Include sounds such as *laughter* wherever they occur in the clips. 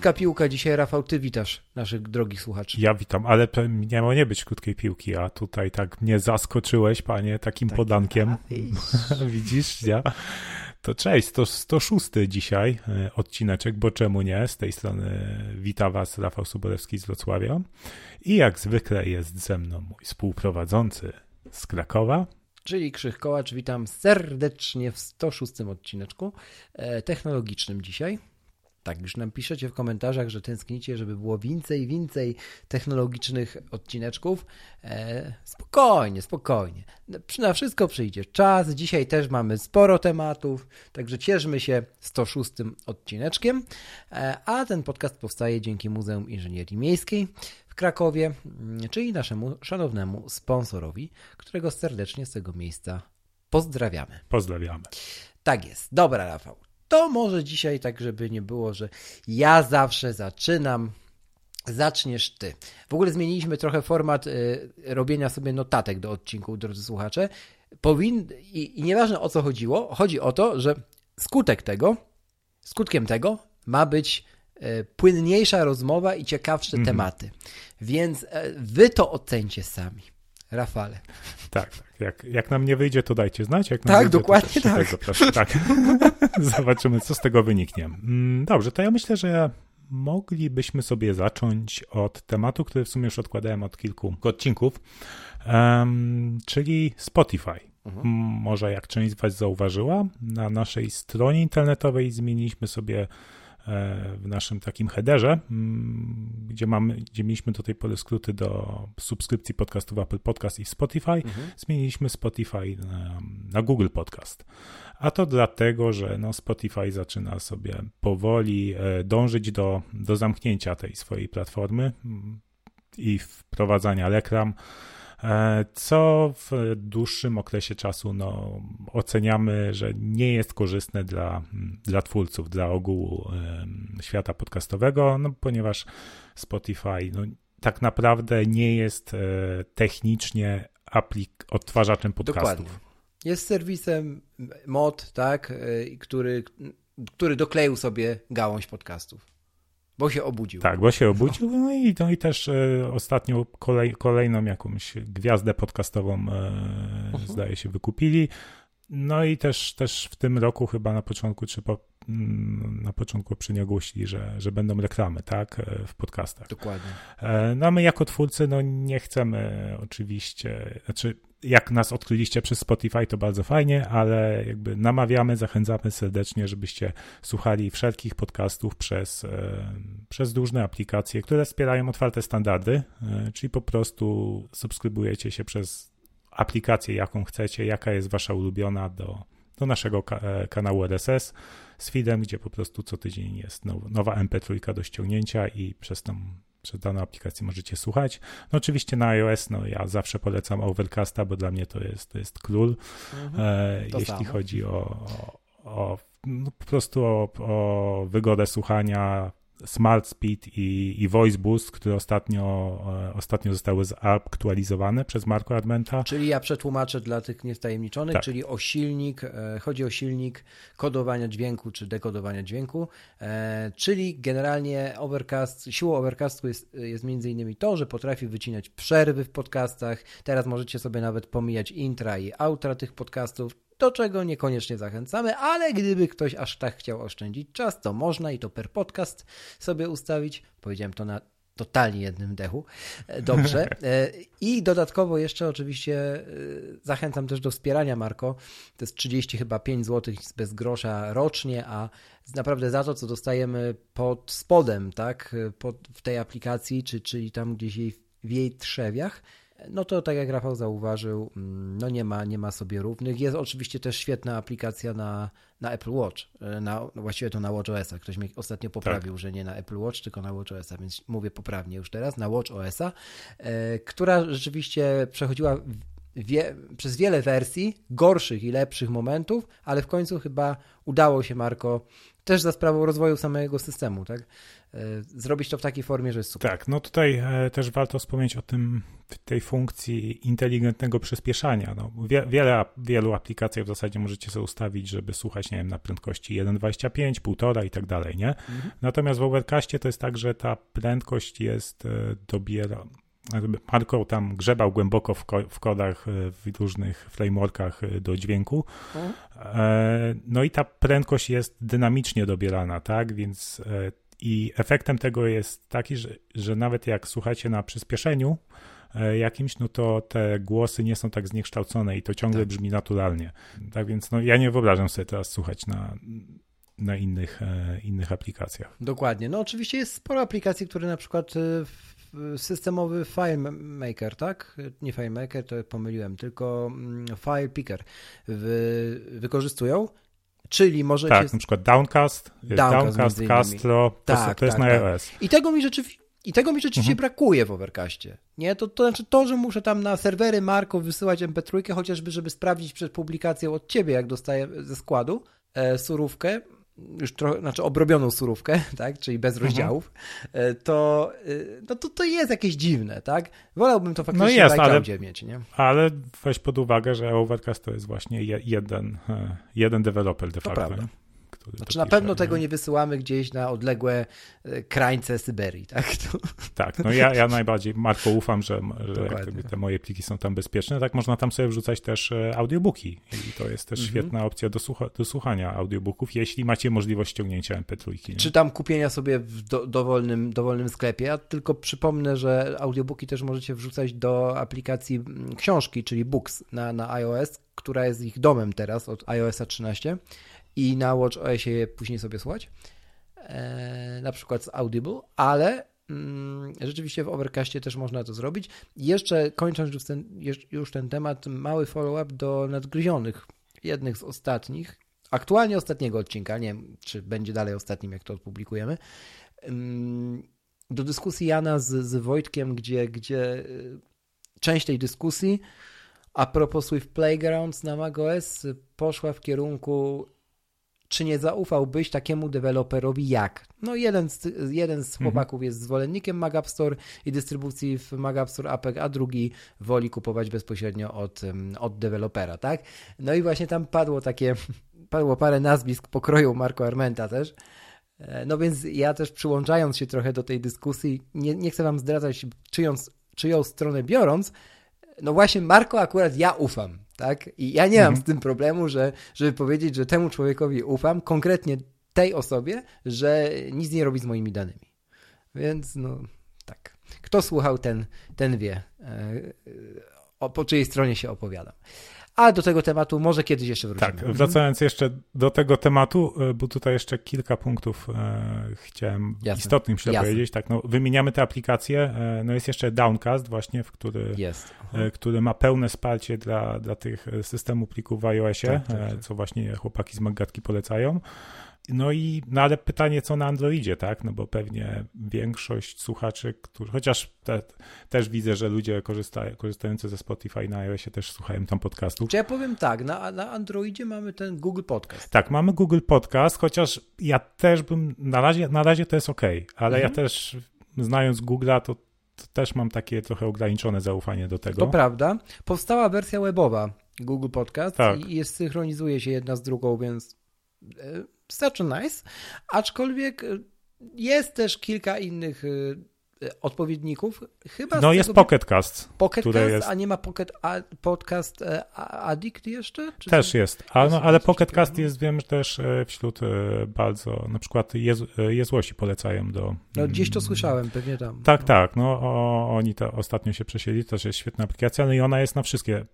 Krótka piłka. Dzisiaj Rafał, Ty witasz naszych drogich słuchaczy. Ja witam, ale miało nie być krótkiej piłki, a tutaj tak mnie zaskoczyłeś, panie, takim podankiem. *laughs* Widzisz, ja? To cześć, to 106 dzisiaj e, odcineczek, bo czemu nie? Z tej strony wita Was Rafał Sobolewski z Wrocławia. I jak zwykle jest ze mną mój współprowadzący z Krakowa. Czyli Krzych Kołacz, witam serdecznie w 106 odcineczku e, technologicznym dzisiaj. Tak, już nam piszecie w komentarzach, że tęsknicie, żeby było więcej, więcej technologicznych odcineczków. E, spokojnie, spokojnie. Na wszystko przyjdzie czas. Dzisiaj też mamy sporo tematów, także cieszmy się 106 odcineczkiem. E, a ten podcast powstaje dzięki Muzeum Inżynierii Miejskiej w Krakowie, mm, czyli naszemu szanownemu sponsorowi, którego serdecznie z tego miejsca pozdrawiamy. Pozdrawiamy. Tak jest. Dobra, Rafał. To może dzisiaj tak, żeby nie było, że ja zawsze zaczynam. Zaczniesz ty. W ogóle zmieniliśmy trochę format y, robienia sobie notatek do odcinków, drodzy słuchacze. Powin... I, I nieważne o co chodziło, chodzi o to, że skutek tego, skutkiem tego ma być y, płynniejsza rozmowa i ciekawsze tematy. Więc y, wy to ocencie sami. Rafale. Tak, tak. Jak, jak nam nie wyjdzie, to dajcie znać. Jak nam Tak, wyjdzie, dokładnie tak. Tak. *laughs* Zobaczymy, co z tego wyniknie. Mm, Dobrze, to ja myślę, że moglibyśmy sobie zacząć od tematu, który w sumie już odkładałem od kilku odcinków, em, czyli Spotify. Mhm. Może jak część z Was zauważyła, na naszej stronie internetowej zmieniliśmy sobie w naszym takim headerze, mm, gdzie, mamy, gdzie mieliśmy do tej pory skróty do subskrypcji podcastów Apple Podcast i Spotify, Mhm. zmieniliśmy Spotify na, na Google Podcast. A to dlatego, że no Spotify zaczyna sobie powoli e, dążyć do, do zamknięcia tej swojej platformy mm, i wprowadzania reklam, e, co w dłuższym okresie czasu no, oceniamy, że nie jest korzystne dla, dla twórców, dla ogółu świata podcastowego, no, ponieważ Spotify no, tak naprawdę nie jest e, technicznie aplik- odtwarzaczem podcastów. Dokładnie. Jest serwisem mod, tak, y, który, który dokleił sobie gałąź podcastów, bo się obudził. Tak, bo się obudził, no i, no i też e, ostatnio kolej, kolejną jakąś gwiazdę podcastową e, zdaje się wykupili. No i też, też w tym roku chyba na początku, czy po, na początku przy ogłosili, że, że będą reklamy, tak, e, w podcastach. Dokładnie. E, No a my jako twórcy, no nie chcemy oczywiście, znaczy jak nas odkryliście przez Spotify, to bardzo fajnie, ale jakby namawiamy, zachęcamy serdecznie, żebyście słuchali wszelkich podcastów przez, e, przez różne aplikacje, które wspierają otwarte standardy, czyli po prostu subskrybujecie się przez aplikację, jaką chcecie, jaka jest wasza ulubiona do, do naszego ka- kanału RSS z feedem, gdzie po prostu co tydzień jest now- nowa MP3 do ściągnięcia i przez tą przez daną aplikację możecie słuchać. No oczywiście na iOS, no ja zawsze polecam Overcasta, bo dla mnie to jest, to jest król, e, To jeśli samo. chodzi o, o, o no, po prostu o, o wygodę słuchania, Smart Speed i, i Voice Boost, które ostatnio, e, ostatnio zostały zaktualizowane przez Marco Armenta. Czyli ja przetłumaczę dla tych niewtajemniczonych, Tak. czyli o silnik, e, chodzi o silnik kodowania dźwięku czy dekodowania dźwięku, e, czyli generalnie Overcast, siłą Overcastu jest, jest między innymi to, że potrafi wycinać przerwy w podcastach, teraz możecie sobie nawet pomijać intra i outra tych podcastów, do czego niekoniecznie zachęcamy, ale gdyby ktoś aż tak chciał oszczędzić czas, to można i to per podcast sobie ustawić. Powiedziałem to na totalnie jednym dechu. E, Dobrze. *laughs* E, I dodatkowo jeszcze oczywiście e, zachęcam też do wspierania Marko. To jest 30 chyba 5 zł bez grosza rocznie, a naprawdę za to, co dostajemy pod spodem, tak, pod, w tej aplikacji, czy, czyli tam gdzieś jej, w jej trzewiach, no to tak jak Rafał zauważył, mm, no nie ma, nie ma sobie równych. Jest oczywiście też świetna aplikacja na, na Apple Watch, e, na, no właściwie to na Watch OS-a. Ktoś mnie ostatnio poprawił, tak. że nie na Apple Watch, tylko na Watch OS-a, więc mówię poprawnie już teraz, na Watch OS-a, e, która rzeczywiście przechodziła wie, przez wiele wersji, gorszych i lepszych momentów, ale w końcu chyba udało się Marko, też za sprawą rozwoju samego systemu, tak? E, zrobić to w takiej formie, że jest super. Tak, no tutaj e, też warto wspomnieć o tym, tej funkcji inteligentnego przyspieszania. No, wie, wiele, wielu aplikacjach w zasadzie możecie sobie ustawić, żeby słuchać, nie wiem, na prędkości 1.25, 1,5 i tak dalej, nie? Mhm. Natomiast w Overcastie to jest tak, że ta prędkość jest e, dobiera, Marko tam grzebał głęboko w, ko w kodach, w różnych frameworkach do dźwięku. Mhm. No i ta prędkość jest dynamicznie dobierana, tak? Więc i efektem tego jest taki, że, że nawet jak słuchacie na przyspieszeniu e, jakimś, no to te głosy nie są tak zniekształcone i to ciągle tak. brzmi naturalnie. Tak więc no, ja nie wyobrażam sobie teraz słuchać na, na innych, e, innych aplikacjach. Dokładnie. No oczywiście jest sporo aplikacji, które na przykład e, systemowy FileMaker, tak? Nie FileMaker, to pomyliłem, tylko mm, FilePicker wy, wykorzystują Czyli możecie... Tak, na przykład Downcast, Downcast, Downcast Castro, to, tak, to jest tak, na tak. iOS. I tego mi rzeczywiście... I tego mi rzeczywiście mhm. brakuje w Overcastie. Nie? To, to znaczy to, że muszę tam na serwery Marko wysyłać MP3, chociażby, żeby sprawdzić przed publikacją od ciebie, jak dostaję ze składu e, surówkę, już trochę, znaczy obrobioną surówkę, *laughs* tak, czyli bez mhm. rozdziałów, mhm. to, e, no to to jest jakieś dziwne, tak? Wolałbym to faktycznie no jest, ale, mieć, nie? Ale weź pod uwagę, że Overcast to jest właśnie jeden, jeden deweloper de facto. Prawda który Znaczy na pewno tego nie wysyłamy gdzieś na odległe e, krańce Syberii, tak? *laughs* To... Tak, no ja, ja najbardziej Marko ufam, że, że te moje pliki są tam bezpieczne. Tak można tam sobie wrzucać też e, audiobooki i to jest też mhm. świetna opcja do, słucha, do słuchania audiobooków, jeśli macie możliwość ściągnięcia MP3. Nie? Czy tam kupienia sobie w do, dowolnym, dowolnym sklepie. Ja tylko przypomnę, że audiobooki też możecie wrzucać do aplikacji mm, książki, czyli Books na, na iOS, która jest ich domem teraz od iOS 13 i na Watch OSie je później sobie słuchać, e, na przykład z Audible, ale mm, rzeczywiście w Overcastie też można to zrobić. Jeszcze kończąc już ten, już ten temat, mały follow-up do nadgryzionych, jednych z ostatnich, aktualnie ostatniego odcinka, nie wiem, czy będzie dalej ostatnim, jak to opublikujemy, mm, do dyskusji Jana z, z Wojtkiem, gdzie, gdzie y, część tej dyskusji a propos Swift Playgrounds na macOS poszła w kierunku czy nie zaufałbyś takiemu deweloperowi jak? No jeden z, jeden z mhm. chłopaków mhm. jest zwolennikiem Magap Store i dystrybucji w Magap Store APEC, a drugi woli kupować bezpośrednio od, od dewelopera, tak? No i właśnie tam padło takie, *laughs* padło parę nazwisk pokroju Marco Armenta też. E, no więc ja też przyłączając się trochę do tej dyskusji, nie, nie chcę wam zdradzać czyją, czyją stronę biorąc, no właśnie Marko akurat ja ufam, tak? I ja nie mam mhm. z tym problemu, że, żeby powiedzieć, że temu człowiekowi ufam, konkretnie tej osobie, że nic nie robi z moimi danymi. Więc no tak. Kto słuchał, ten, ten wie, e, o, po czyjej stronie się opowiadam. A do tego tematu może kiedyś jeszcze wrócimy. Tak, wracając jeszcze do tego tematu, e, bo tutaj jeszcze kilka punktów e, chciałem Jasne. myślę Jasne. powiedzieć. Tak, no, wymieniamy te aplikacje. E, no jest jeszcze Downcast właśnie, w który, jest. E, który ma pełne wsparcie dla, dla tych systemów plików w iOSie, tak, tak, e, tak. co właśnie chłopaki z Maggatki polecają. No i, no ale pytanie, co na Androidzie, tak? No bo pewnie większość słuchaczy, którzy, chociaż te, też widzę, że ludzie korzysta, korzystający ze Spotify na iOSie też słuchają tam podcastów. Czy ja powiem tak, na, na Androidzie mamy ten Google Podcast. Tak, mamy Google Podcast, chociaż ja też bym, na razie, na razie to jest ok, ale mhm. ja też znając Google'a, to, to też mam takie trochę ograniczone zaufanie do tego. To prawda. Powstała wersja webowa Google Podcast tak. i jest, synchronizuje się jedna z drugą, więc e, starczy nice, aczkolwiek y, jest też kilka innych y, y, odpowiedników. Chyba no jest Pocket Cast. Pocket Cast, jest... a nie ma Pocket a, Podcast e, Addict jeszcze? Czy też jest, a, no, ale Pocket Cast jest, wiem, też e, wśród e, bardzo, na przykład Jezu, Jezłosi polecają do... No gdzieś to mm, słyszałem, pewnie tam. Tak, no. tak, no o, oni to ostatnio się przesiedli, to też jest świetna aplikacja, no i ona jest na wszystkie.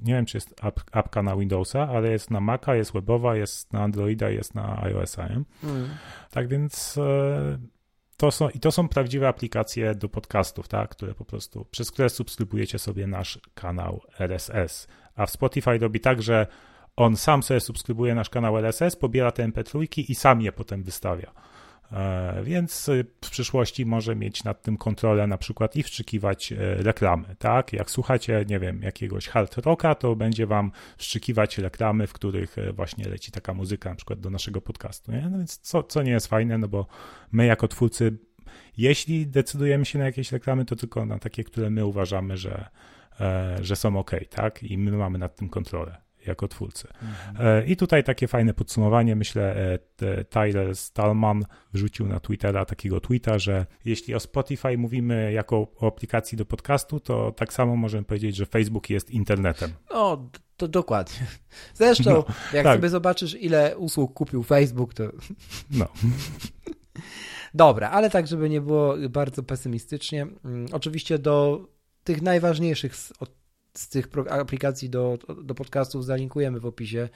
Nie wiem, czy jest ap, apka na Windowsa, ale jest na Maca, jest webowa, jest na Androida, jest na iOS-a. Mm. Tak więc e, to są, i to są prawdziwe aplikacje do podcastów, tak, które po prostu, przez które subskrybujecie sobie nasz kanał RSS. A w Spotify robi tak, że on sam sobie subskrybuje nasz kanał RSS, pobiera te MP3 i sam je potem wystawia. E, więc w przyszłości może mieć nad tym kontrolę na przykład i wstrzykiwać e, reklamy, tak? Jak słuchacie, nie wiem, jakiegoś hard rocka, to będzie wam wstrzykiwać reklamy, w których e, właśnie leci taka muzyka na przykład do naszego podcastu, nie? No więc co, co nie jest fajne, no bo my jako twórcy, jeśli decydujemy się na jakieś reklamy, to tylko na takie, które my uważamy, że, że są ok, tak? I my mamy nad tym kontrolę jako twórcy. Mhm. I tutaj takie fajne podsumowanie. Myślę, e, Tyler Stallman wrzucił na Twittera takiego tweeta, że jeśli o Spotify mówimy jako o aplikacji do podcastu, to tak samo możemy powiedzieć, że Facebook jest internetem. No, to dokładnie. Zresztą, no, jak tak. sobie zobaczysz, ile usług kupił Facebook, to. No. Dobra, ale tak, żeby nie było bardzo pesymistycznie. Mm, oczywiście do tych najważniejszych z tych aplikacji do, do podcastów zalinkujemy w opisie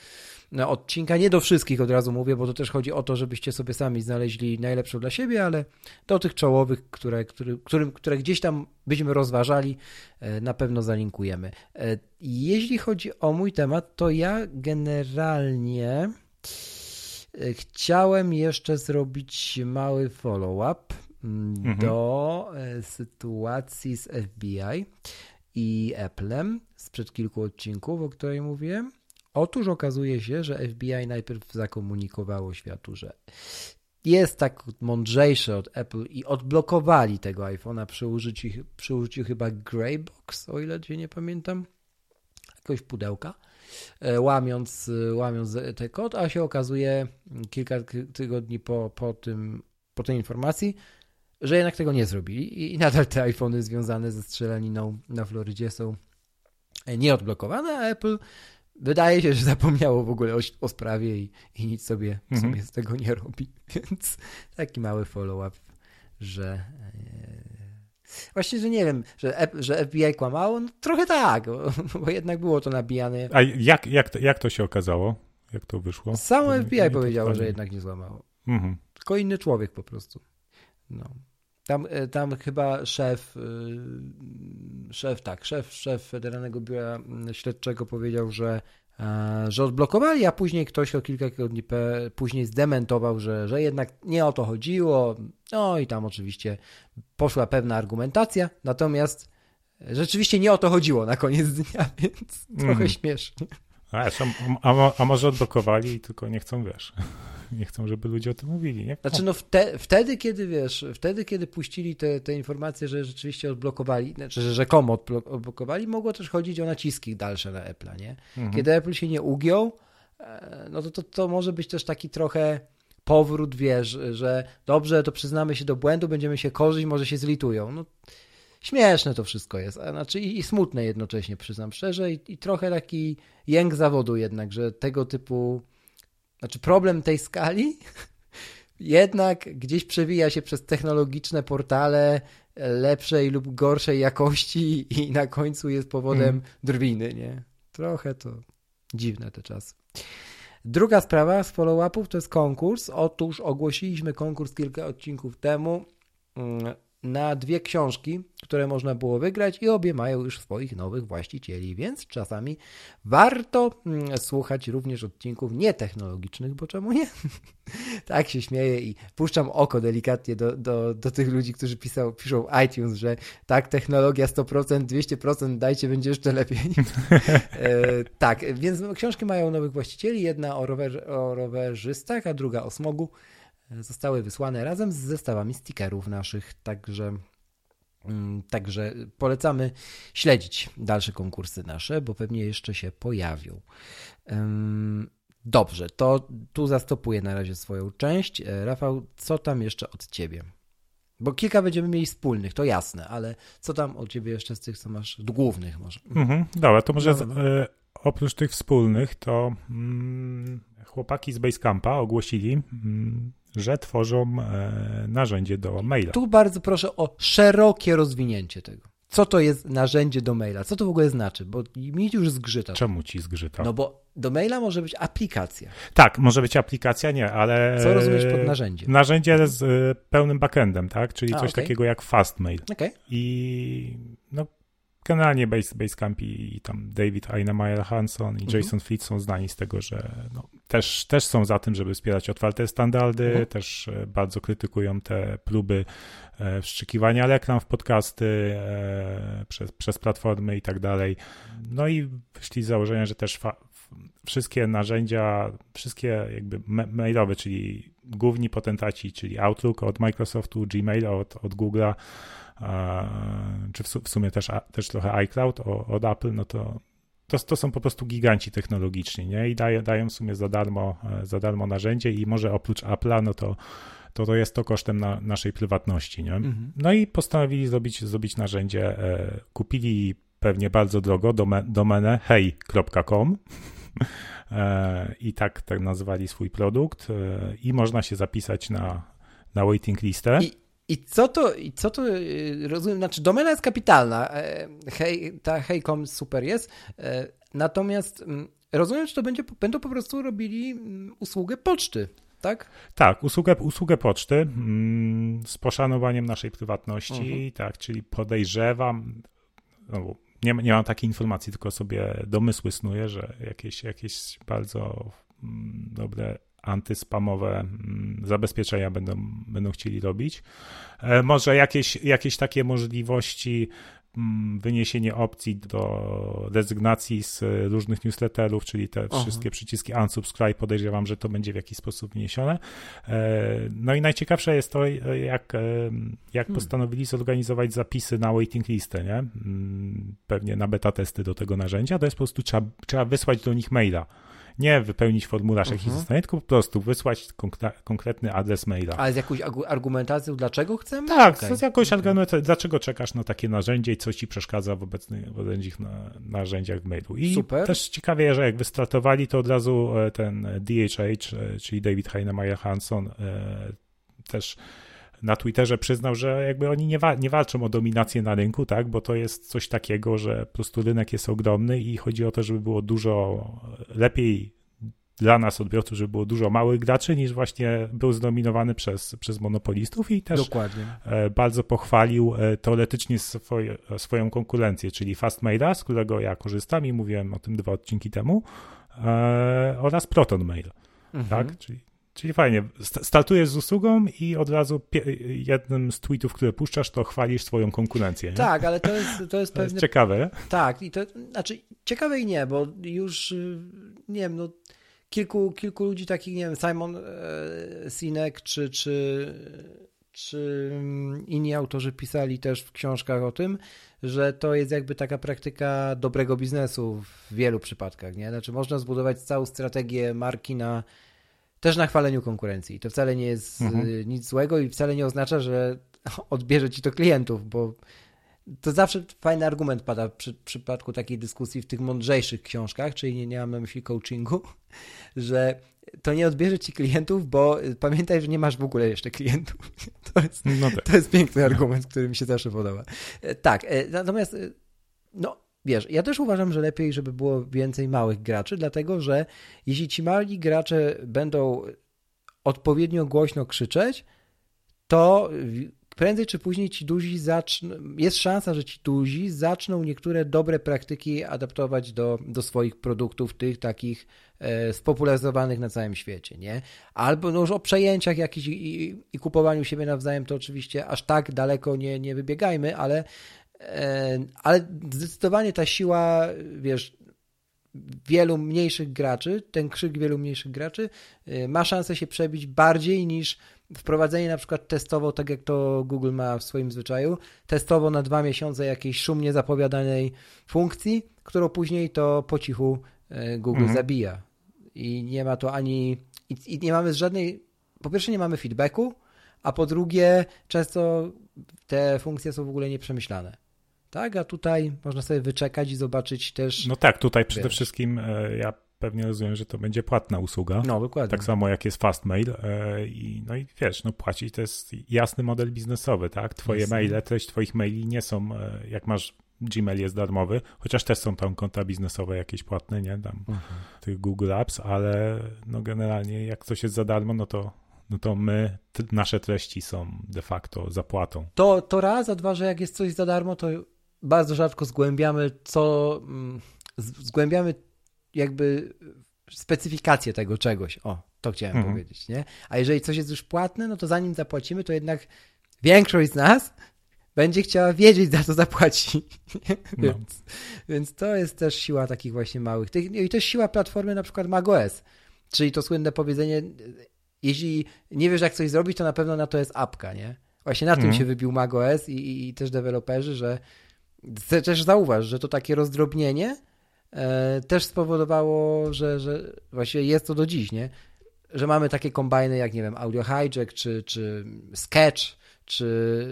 odcinka. Nie do wszystkich od razu mówię, bo to też chodzi o to, żebyście sobie sami znaleźli najlepszą dla siebie, ale do tych czołowych, które, które, którym, które gdzieś tam byśmy rozważali, e, na pewno zalinkujemy. E, jeśli chodzi o mój temat, to ja generalnie e, chciałem jeszcze zrobić mały follow-up mm, mhm. do sytuacji z FBI i Applem sprzed kilku odcinków, o której mówiłem. Otóż okazuje się, że FBI najpierw zakomunikowało światu, że jest tak mądrzejsze od Apple i odblokowali tego iPhone'a przy użyciu, przy użyciu chyba Greybox, o ile się nie pamiętam, jakiegoś pudełka, e, łamiąc, łamiąc ten kod, a się okazuje kilka tygodni po, po, tym, po tej informacji, że jednak tego nie zrobili i nadal te iPhony związane ze strzelaniną na Florydzie są nieodblokowane, a Apple wydaje się, że zapomniało w ogóle o, o sprawie i, i, nic sobie, mhm. sobie z tego nie robi. *laughs* Więc taki mały follow-up, że e, właśnie, że nie wiem, że, że FBI kłamało, no, trochę tak, bo, *laughs* bo, jednak było to nabijane. A jak, jak, to, jak to się okazało? Jak to wyszło? Samo FBI powiedziało, że jednak nie złamało. Mhm. Tylko inny człowiek po prostu. No. Tam, e, tam chyba szef, e, szef, tak, szef, szef Federalnego Biura Śledczego powiedział, że, e, że odblokowali, a później ktoś o kilka tygodni później zdementował, że, że jednak nie o to chodziło. No i tam oczywiście poszła pewna argumentacja, natomiast rzeczywiście nie o to chodziło na koniec dnia, *laughs* więc trochę mm. śmiesznie. A, a, a, może odblokowali, tylko nie chcą, wiesz nie chcą, żeby ludzie o tym mówili. Nie? Znaczy, no wte, wtedy, kiedy wiesz, wtedy, kiedy puścili te, te informacje, że rzeczywiście odblokowali, znaczy, że rzekomo odblokowali, mogło też chodzić o naciski dalsze na Apple, nie? Mhm. Kiedy Apple się nie ugiął, e, no to, to, to może być też taki trochę powrót, wiesz, że dobrze, to przyznamy się do błędu, będziemy się korzyć, może się zlitują. No, śmieszne to wszystko jest, a znaczy i, i smutne jednocześnie, przyznam szczerze, i, i trochę taki jęk zawodu jednak, że tego typu znaczy problem tej skali *laughs* jednak gdzieś przewija się przez technologiczne portale lepszej lub gorszej jakości *laughs* i na końcu jest powodem mm. drwiny, nie? Trochę to dziwne te czasy. Druga sprawa z follow-upów to jest konkurs. Otóż ogłosiliśmy konkurs kilka odcinków temu. Na dwie książki, które można było wygrać i obie mają już swoich nowych właścicieli, więc czasami warto mm, słuchać również odcinków nietechnologicznych, bo czemu nie? *laughs* tak się śmieję i puszczam oko delikatnie do, do, do tych ludzi, którzy pisał, piszą iTunes, że tak, technologia 100%, 200%, dajcie, będzie jeszcze lepiej. *laughs* e, tak, więc książki mają nowych właścicieli, jedna o, rower, o rowerzystach, a druga o smogu zostały wysłane razem z zestawami stickerów naszych, także mm, Także polecamy śledzić dalsze konkursy nasze, bo pewnie jeszcze się pojawią. Dobrze, to tu zastopuję na razie swoją część. E, Rafał, co tam jeszcze od ciebie? Bo kilka będziemy mieli wspólnych, to jasne, ale co tam od ciebie jeszcze z tych, co masz, głównych może? Mhm, dobra, to może no, e, oprócz tych wspólnych, to mm, chłopaki z Basecampa ogłosili mm, że tworzą e, narzędzie do maila. Tu bardzo proszę o szerokie rozwinięcie tego. co to jest narzędzie do maila, co to w ogóle znaczy, bo mi już zgrzyta. Czemu ci zgrzyta? No bo do maila może być aplikacja. Tak, może być aplikacja, nie, ale... Co rozumieć pod narzędzie? Narzędzie z y, pełnym backendem, tak, czyli A, coś okay. takiego jak Fastmail. Okay. I no, generalnie Base, Basecamp i, i tam David Einmeier Hanson i Jason mhm. Fleet są znani z tego, że no, też, też są za tym, żeby wspierać otwarte standardy, mhm. też e, bardzo krytykują te próby e, wszczykiwania reklam w podcasty e, przez, przez platformy i tak dalej. No i wyszli z założenia, że też wszystkie narzędzia, wszystkie jakby mailowe, czyli główni potentaci, czyli Outlook od Microsoftu, Gmail od, od Google'a, czy w sumie też, też trochę iCloud od Apple, no to, to, to są po prostu giganci technologiczni, nie? I dają, dają w sumie za darmo, e, za darmo narzędzie i może oprócz Apple'a, no to, to, to jest to kosztem na, naszej prywatności, nie? Mhm. No i postanowili zrobić, zrobić narzędzie, e, kupili pewnie bardzo drogo domenę hej.com *laughs* e, i tak, tak nazwali swój produkt i można się zapisać na, na waiting listę. I i co to, i co to y, rozumiem, znaczy domena jest kapitalna, e, hej, ta hejcom super jest, e, natomiast mm, rozumiem, że to będzie, będą po prostu robili mm, usługę poczty, tak? Tak, usługę, usługę poczty mm, z poszanowaniem naszej prywatności, mhm. tak, czyli podejrzewam, no, nie, nie mam takiej informacji, tylko sobie domysły snuję, że jakieś, jakieś bardzo dobre antyspamowe mm, zabezpieczenia będą, będą chcieli robić. E, może jakieś, jakieś takie możliwości mm, wyniesienie opcji do rezygnacji z różnych newsletterów, czyli te Aha. wszystkie przyciski unsubscribe, podejrzewam, że to będzie w jakiś sposób wniesione. E, no i najciekawsze jest to, jak, e, jak hmm. postanowili zorganizować zapisy na waiting listę, nie? Mm, pewnie na beta testy do tego narzędzia, to jest po prostu trzeba, trzeba wysłać do nich maila nie wypełnić formularz jakiś mhm. zostanie, tylko po prostu wysłać konkretny adres maila. Ale z jakąś argumentacją, dlaczego chcemy? Tak, okay. z jakąś argumentacją, dlaczego czekasz na takie narzędzie i co ci przeszkadza w obecnych, obecnych narzędziach w mailu. I Super. też ciekawie, że jak wystartowali, to od razu e, ten DHH, e, czyli David Heinemeier Hanson, e, też na Twitterze przyznał, że jakby oni nie, wa nie walczą o dominację na rynku, tak, bo to jest coś takiego, że po prostu rynek jest ogromny i chodzi o to, żeby było dużo lepiej dla nas odbiorców, żeby było dużo małych graczy, niż właśnie był zdominowany przez, przez monopolistów i też Dokładnie. E, bardzo pochwalił e, teoretycznie swoje, swoją konkurencję, czyli Fastmaila, z którego ja korzystam i mówiłem o tym dwa odcinki temu, e, oraz ProtonMail, mhm. tak, czyli Czyli fajnie, startujesz z usługą i od razu jednym z tweetów, które puszczasz, to chwalisz swoją konkurencję. Nie? Tak, ale to jest, to jest pewne... To jest ciekawe. Tak, i to, znaczy ciekawe i nie, bo już, nie wiem, no kilku, kilku ludzi takich, nie wiem, Simon e, Sinek czy, czy, czy inni autorzy pisali też w książkach o tym, że to jest jakby taka praktyka dobrego biznesu w wielu przypadkach, nie? Znaczy można zbudować całą strategię marki na też na chwaleniu konkurencji. To wcale nie jest mhm. Y, nic złego i wcale nie oznacza, że *laughs* odbierze ci to klientów, bo to zawsze fajny argument pada przy, w przypadku takiej dyskusji w tych mądrzejszych książkach, czyli nie, nie mam na myśli coachingu, *laughs* że to nie odbierze ci klientów, bo pamiętaj, że nie masz w ogóle jeszcze klientów. *laughs* To jest, no tak. to jest piękny argument, który mi się zawsze podoba. E, tak, e, natomiast e, no, wiesz, ja też uważam, że lepiej, żeby było więcej małych graczy, dlatego że jeśli ci mali gracze będą odpowiednio głośno krzyczeć, to prędzej czy później ci duzi zaczną, jest szansa, że ci duzi zaczną niektóre dobre praktyki adaptować do, do swoich produktów, tych takich e, spopularyzowanych na całym świecie, nie? Albo no już o przejęciach jakichś i, i, kupowaniu siebie nawzajem to oczywiście aż tak daleko nie, nie wybiegajmy, ale ale zdecydowanie ta siła, wiesz, wielu mniejszych graczy, ten krzyk wielu mniejszych graczy e, ma szansę się przebić bardziej niż wprowadzenie na przykład testowo, tak jak to Google ma w swoim zwyczaju, testowo na dwa miesiące jakiejś szumnie zapowiadanej funkcji, którą później to po cichu e, Google mhm. zabija. I nie ma to ani, i, i nie mamy żadnej, po pierwsze nie mamy feedbacku, a po drugie często te funkcje są w ogóle nieprzemyślane. Tak, a tutaj można sobie wyczekać i zobaczyć też. No tak, tutaj przede wszystkim e, ja pewnie rozumiem, że to będzie płatna usługa. No, dokładnie. Tak samo jak jest Fastmail. I, no i wiesz, no płacić to jest jasny model biznesowy, tak? Twoje Jasne. maile, treść twoich maili nie są, jak masz Gmail jest darmowy, chociaż też są tam konta biznesowe jakieś płatne, nie? Tam mhm. tych Google Apps, ale no generalnie jak coś jest za darmo, no to no to my, nasze treści są de facto zapłatą. To, to raz, a dwa, że jak jest coś za darmo, to bardzo rzadko zgłębiamy co, mm, zgłębiamy jakby specyfikację tego czegoś. O, to chciałem mhm. powiedzieć, nie? A jeżeli coś jest już płatne, no to zanim zapłacimy, to jednak większość z nas będzie chciała wiedzieć, za co zapłaci. *laughs* No. więc, więc to jest też siła takich właśnie małych. Tych, I to jest siła platformy na przykład macOS. Czyli to słynne powiedzenie, jeśli nie wiesz, jak coś zrobić, to na pewno na to jest apka, nie? Właśnie na tym mhm. się wybił macOS i, i, i też deweloperzy, że też zauważ, że to takie rozdrobnienie e, też spowodowało, że, że właściwie jest to do dziś, nie? Że mamy takie kombajny jak, nie wiem, Audio Hijack czy, czy Sketch, czy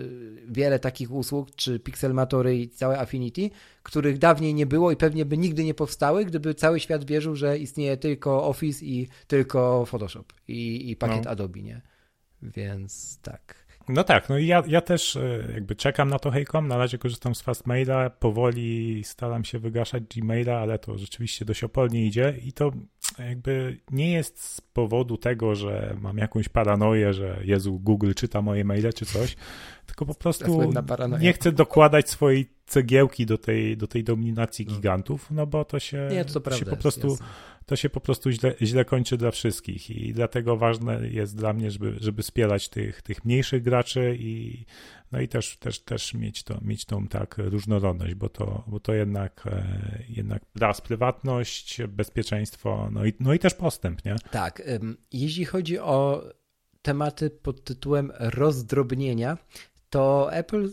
wiele takich usług, czy Pixelmatory i całe Affinity, których dawniej nie było i pewnie by nigdy nie powstały, gdyby cały świat wierzył, że istnieje tylko Office i tylko Photoshop i, i pakiet no. Adobe, nie? Więc tak. No tak, no i ja, ja też e, jakby czekam na to Hejkom, na razie korzystam z Fastmaila, powoli staram się wygaszać Gmaila, ale to rzeczywiście dość opolnie idzie i to jakby nie jest z powodu tego, że mam jakąś paranoję, że Jezu, Google czyta moje maile czy coś, tylko po prostu nie chcę dokładać swojej cegiełki do tej, do tej dominacji no. gigantów, no bo to się, nie, to, się po prostu... to się po prostu źle, źle kończy dla wszystkich i dlatego ważne jest dla mnie, żeby, żeby wspierać tych, tych mniejszych graczy i no i też, też, też mieć, to, mieć tą tak różnorodność, bo to, bo to jednak, e, jednak raz prywatność, bezpieczeństwo, no i, no i też postęp, nie? Tak. Jeśli chodzi o tematy pod tytułem rozdrobnienia, to Apple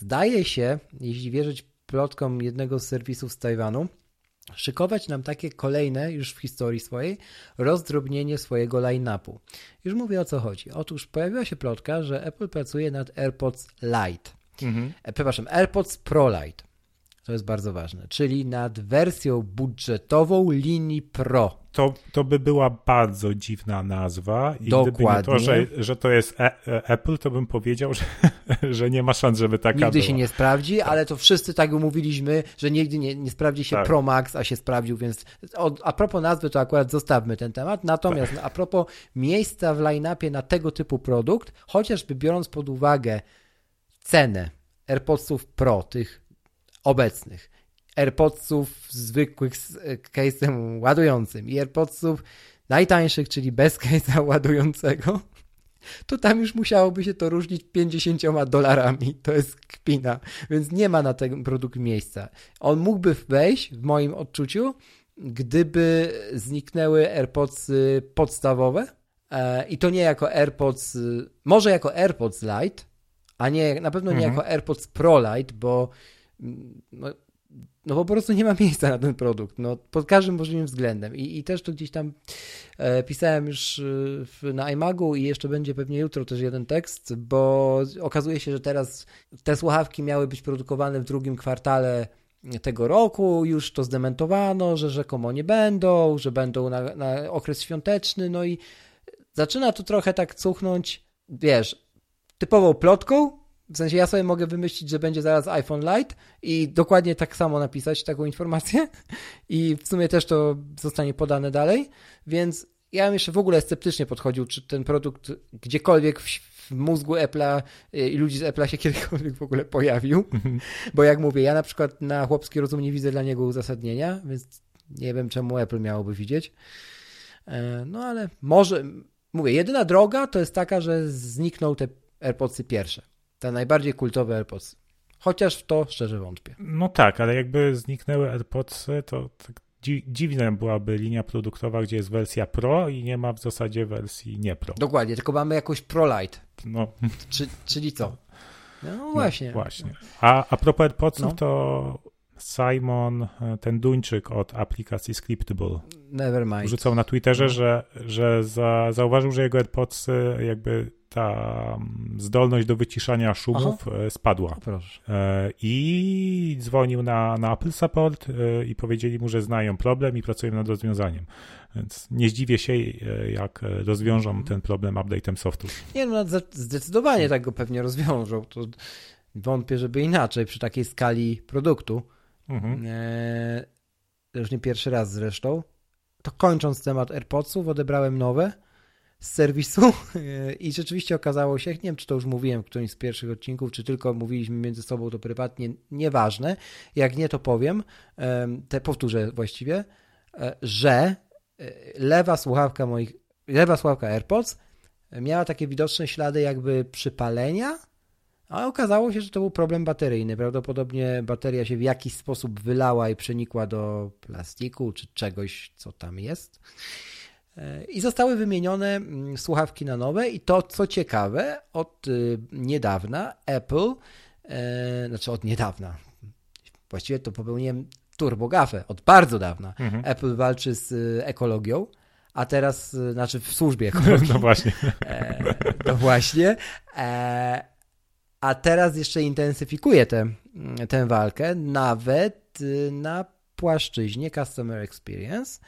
zdaje się, jeśli wierzyć plotkom jednego z serwisów z Tajwanu, szykować nam takie kolejne już w historii swojej rozdrobnienie swojego line-upu. Już mówię o co chodzi. Otóż pojawiła się plotka, że Apple pracuje nad AirPods Lite. Mhm. E, przepraszam, AirPods Pro Lite. To jest bardzo ważne, czyli nad wersją budżetową linii Pro. To, to by była bardzo dziwna nazwa i Dokładnie. gdyby nie to, że, że to jest e, e Apple, to bym powiedział, *laughs* że, że nie ma szans, żeby taka Nigdy była. się nie sprawdzi, tak. ale to wszyscy tak umówiliśmy, że nigdy nie, nie sprawdzi się tak. Pro Max, a się sprawdził, więc od, a propos nazwy, to akurat zostawmy ten temat. Natomiast tak. a propos miejsca w line-upie na tego typu produkt, chociażby biorąc pod uwagę cenę AirPodsów Pro, tych obecnych, AirPodsów zwykłych z e, case'em ładującym i AirPodsów najtańszych, czyli bez case'a *laughs* ładującego, to tam już musiałoby się to różnić 50 dolarami. To jest kpina, więc nie ma na ten produkt miejsca. On mógłby wejść, w moim odczuciu, gdyby zniknęły AirPods podstawowe e, i to nie jako AirPods, może jako AirPods Lite, a nie, na pewno nie mhm. jako AirPods Pro Lite, bo no, no po prostu nie ma *laughs* miejsca na ten produkt, no pod każdym możliwym względem. I, i też to gdzieś tam e, pisałem już e, w, na iMagu i jeszcze będzie pewnie jutro też jeden tekst, bo okazuje się, że teraz te słuchawki miały być produkowane w drugim kwartale tego roku, już to zdementowano, że rzekomo nie będą, że będą na, na okres świąteczny, no i zaczyna to trochę tak cuchnąć, wiesz, typową plotką, w sensie ja sobie mogę wymyślić, że będzie zaraz iPhone Lite i dokładnie tak samo napisać taką informację *laughs* i w sumie też to zostanie podane dalej, więc ja bym jeszcze w ogóle sceptycznie podchodził, czy ten produkt gdziekolwiek w, mózgu Apple'a y, i ludzi z Apple'a się *laughs* kiedykolwiek w ogóle pojawił, mhm. bo jak mówię, ja na przykład na chłopski rozum nie widzę dla niego uzasadnienia, więc nie wiem czemu Apple miałoby widzieć. E, no ale może, mówię, jedyna droga to jest taka, że znikną te AirPodsy pierwsze te najbardziej kultowe AirPods. Chociaż w to szczerze wątpię. No tak, ale jakby zniknęły AirPodsy, to tak dziwna byłaby linia produktowa, gdzie jest wersja Pro i nie ma w zasadzie wersji nie Pro. Dokładnie, tylko mamy jakąś Pro Lite. No. Czy, czyli co? No, no właśnie. No, właśnie. A, a propos AirPodsów, no. to Simon, ten Duńczyk od aplikacji Scriptable, Nevermind. rzucał na Twitterze, no. że, że za, zauważył, że jego AirPodsy jakby ta mm, zdolność do wyciszania szumów Aha. spadła. Proszę. I dzwonił na, na Apple Support i powiedzieli mu, że znają problem i pracują nad rozwiązaniem. Więc nie zdziwię się, jak rozwiążą mhm. ten problem update'em softu. Nie, no zdecydowanie tak go pewnie rozwiążą. To wątpię, żeby inaczej przy takiej skali produktu. Mhm. E, już nie pierwszy raz zresztą. To kończąc temat AirPodsów, odebrałem nowe z serwisu *laughs* i rzeczywiście okazało się, nie wiem czy to już mówiłem w którymś z pierwszych odcinków, czy tylko mówiliśmy między sobą to prywatnie, nieważne, jak nie to powiem, te powtórzę właściwie, e, że e, lewa słuchawka moich, lewa słuchawka AirPods miała takie widoczne ślady jakby przypalenia, a okazało się, że to był problem bateryjny. Prawdopodobnie bateria się w jakiś sposób wylała i przenikła do plastiku czy czegoś, co tam jest. E, I zostały wymienione mm, słuchawki na nowe, i to co ciekawe, od y, niedawna Apple, e, znaczy od niedawna, właściwie to popełniłem turbogafę, od bardzo dawna. Mhm. Apple walczy z y, ekologią, a teraz, y, znaczy w służbie *laughs* ekologii. No właśnie. E, no właśnie. A teraz jeszcze intensyfikuje tę, tę walkę, nawet na płaszczyźnie Customer Experience,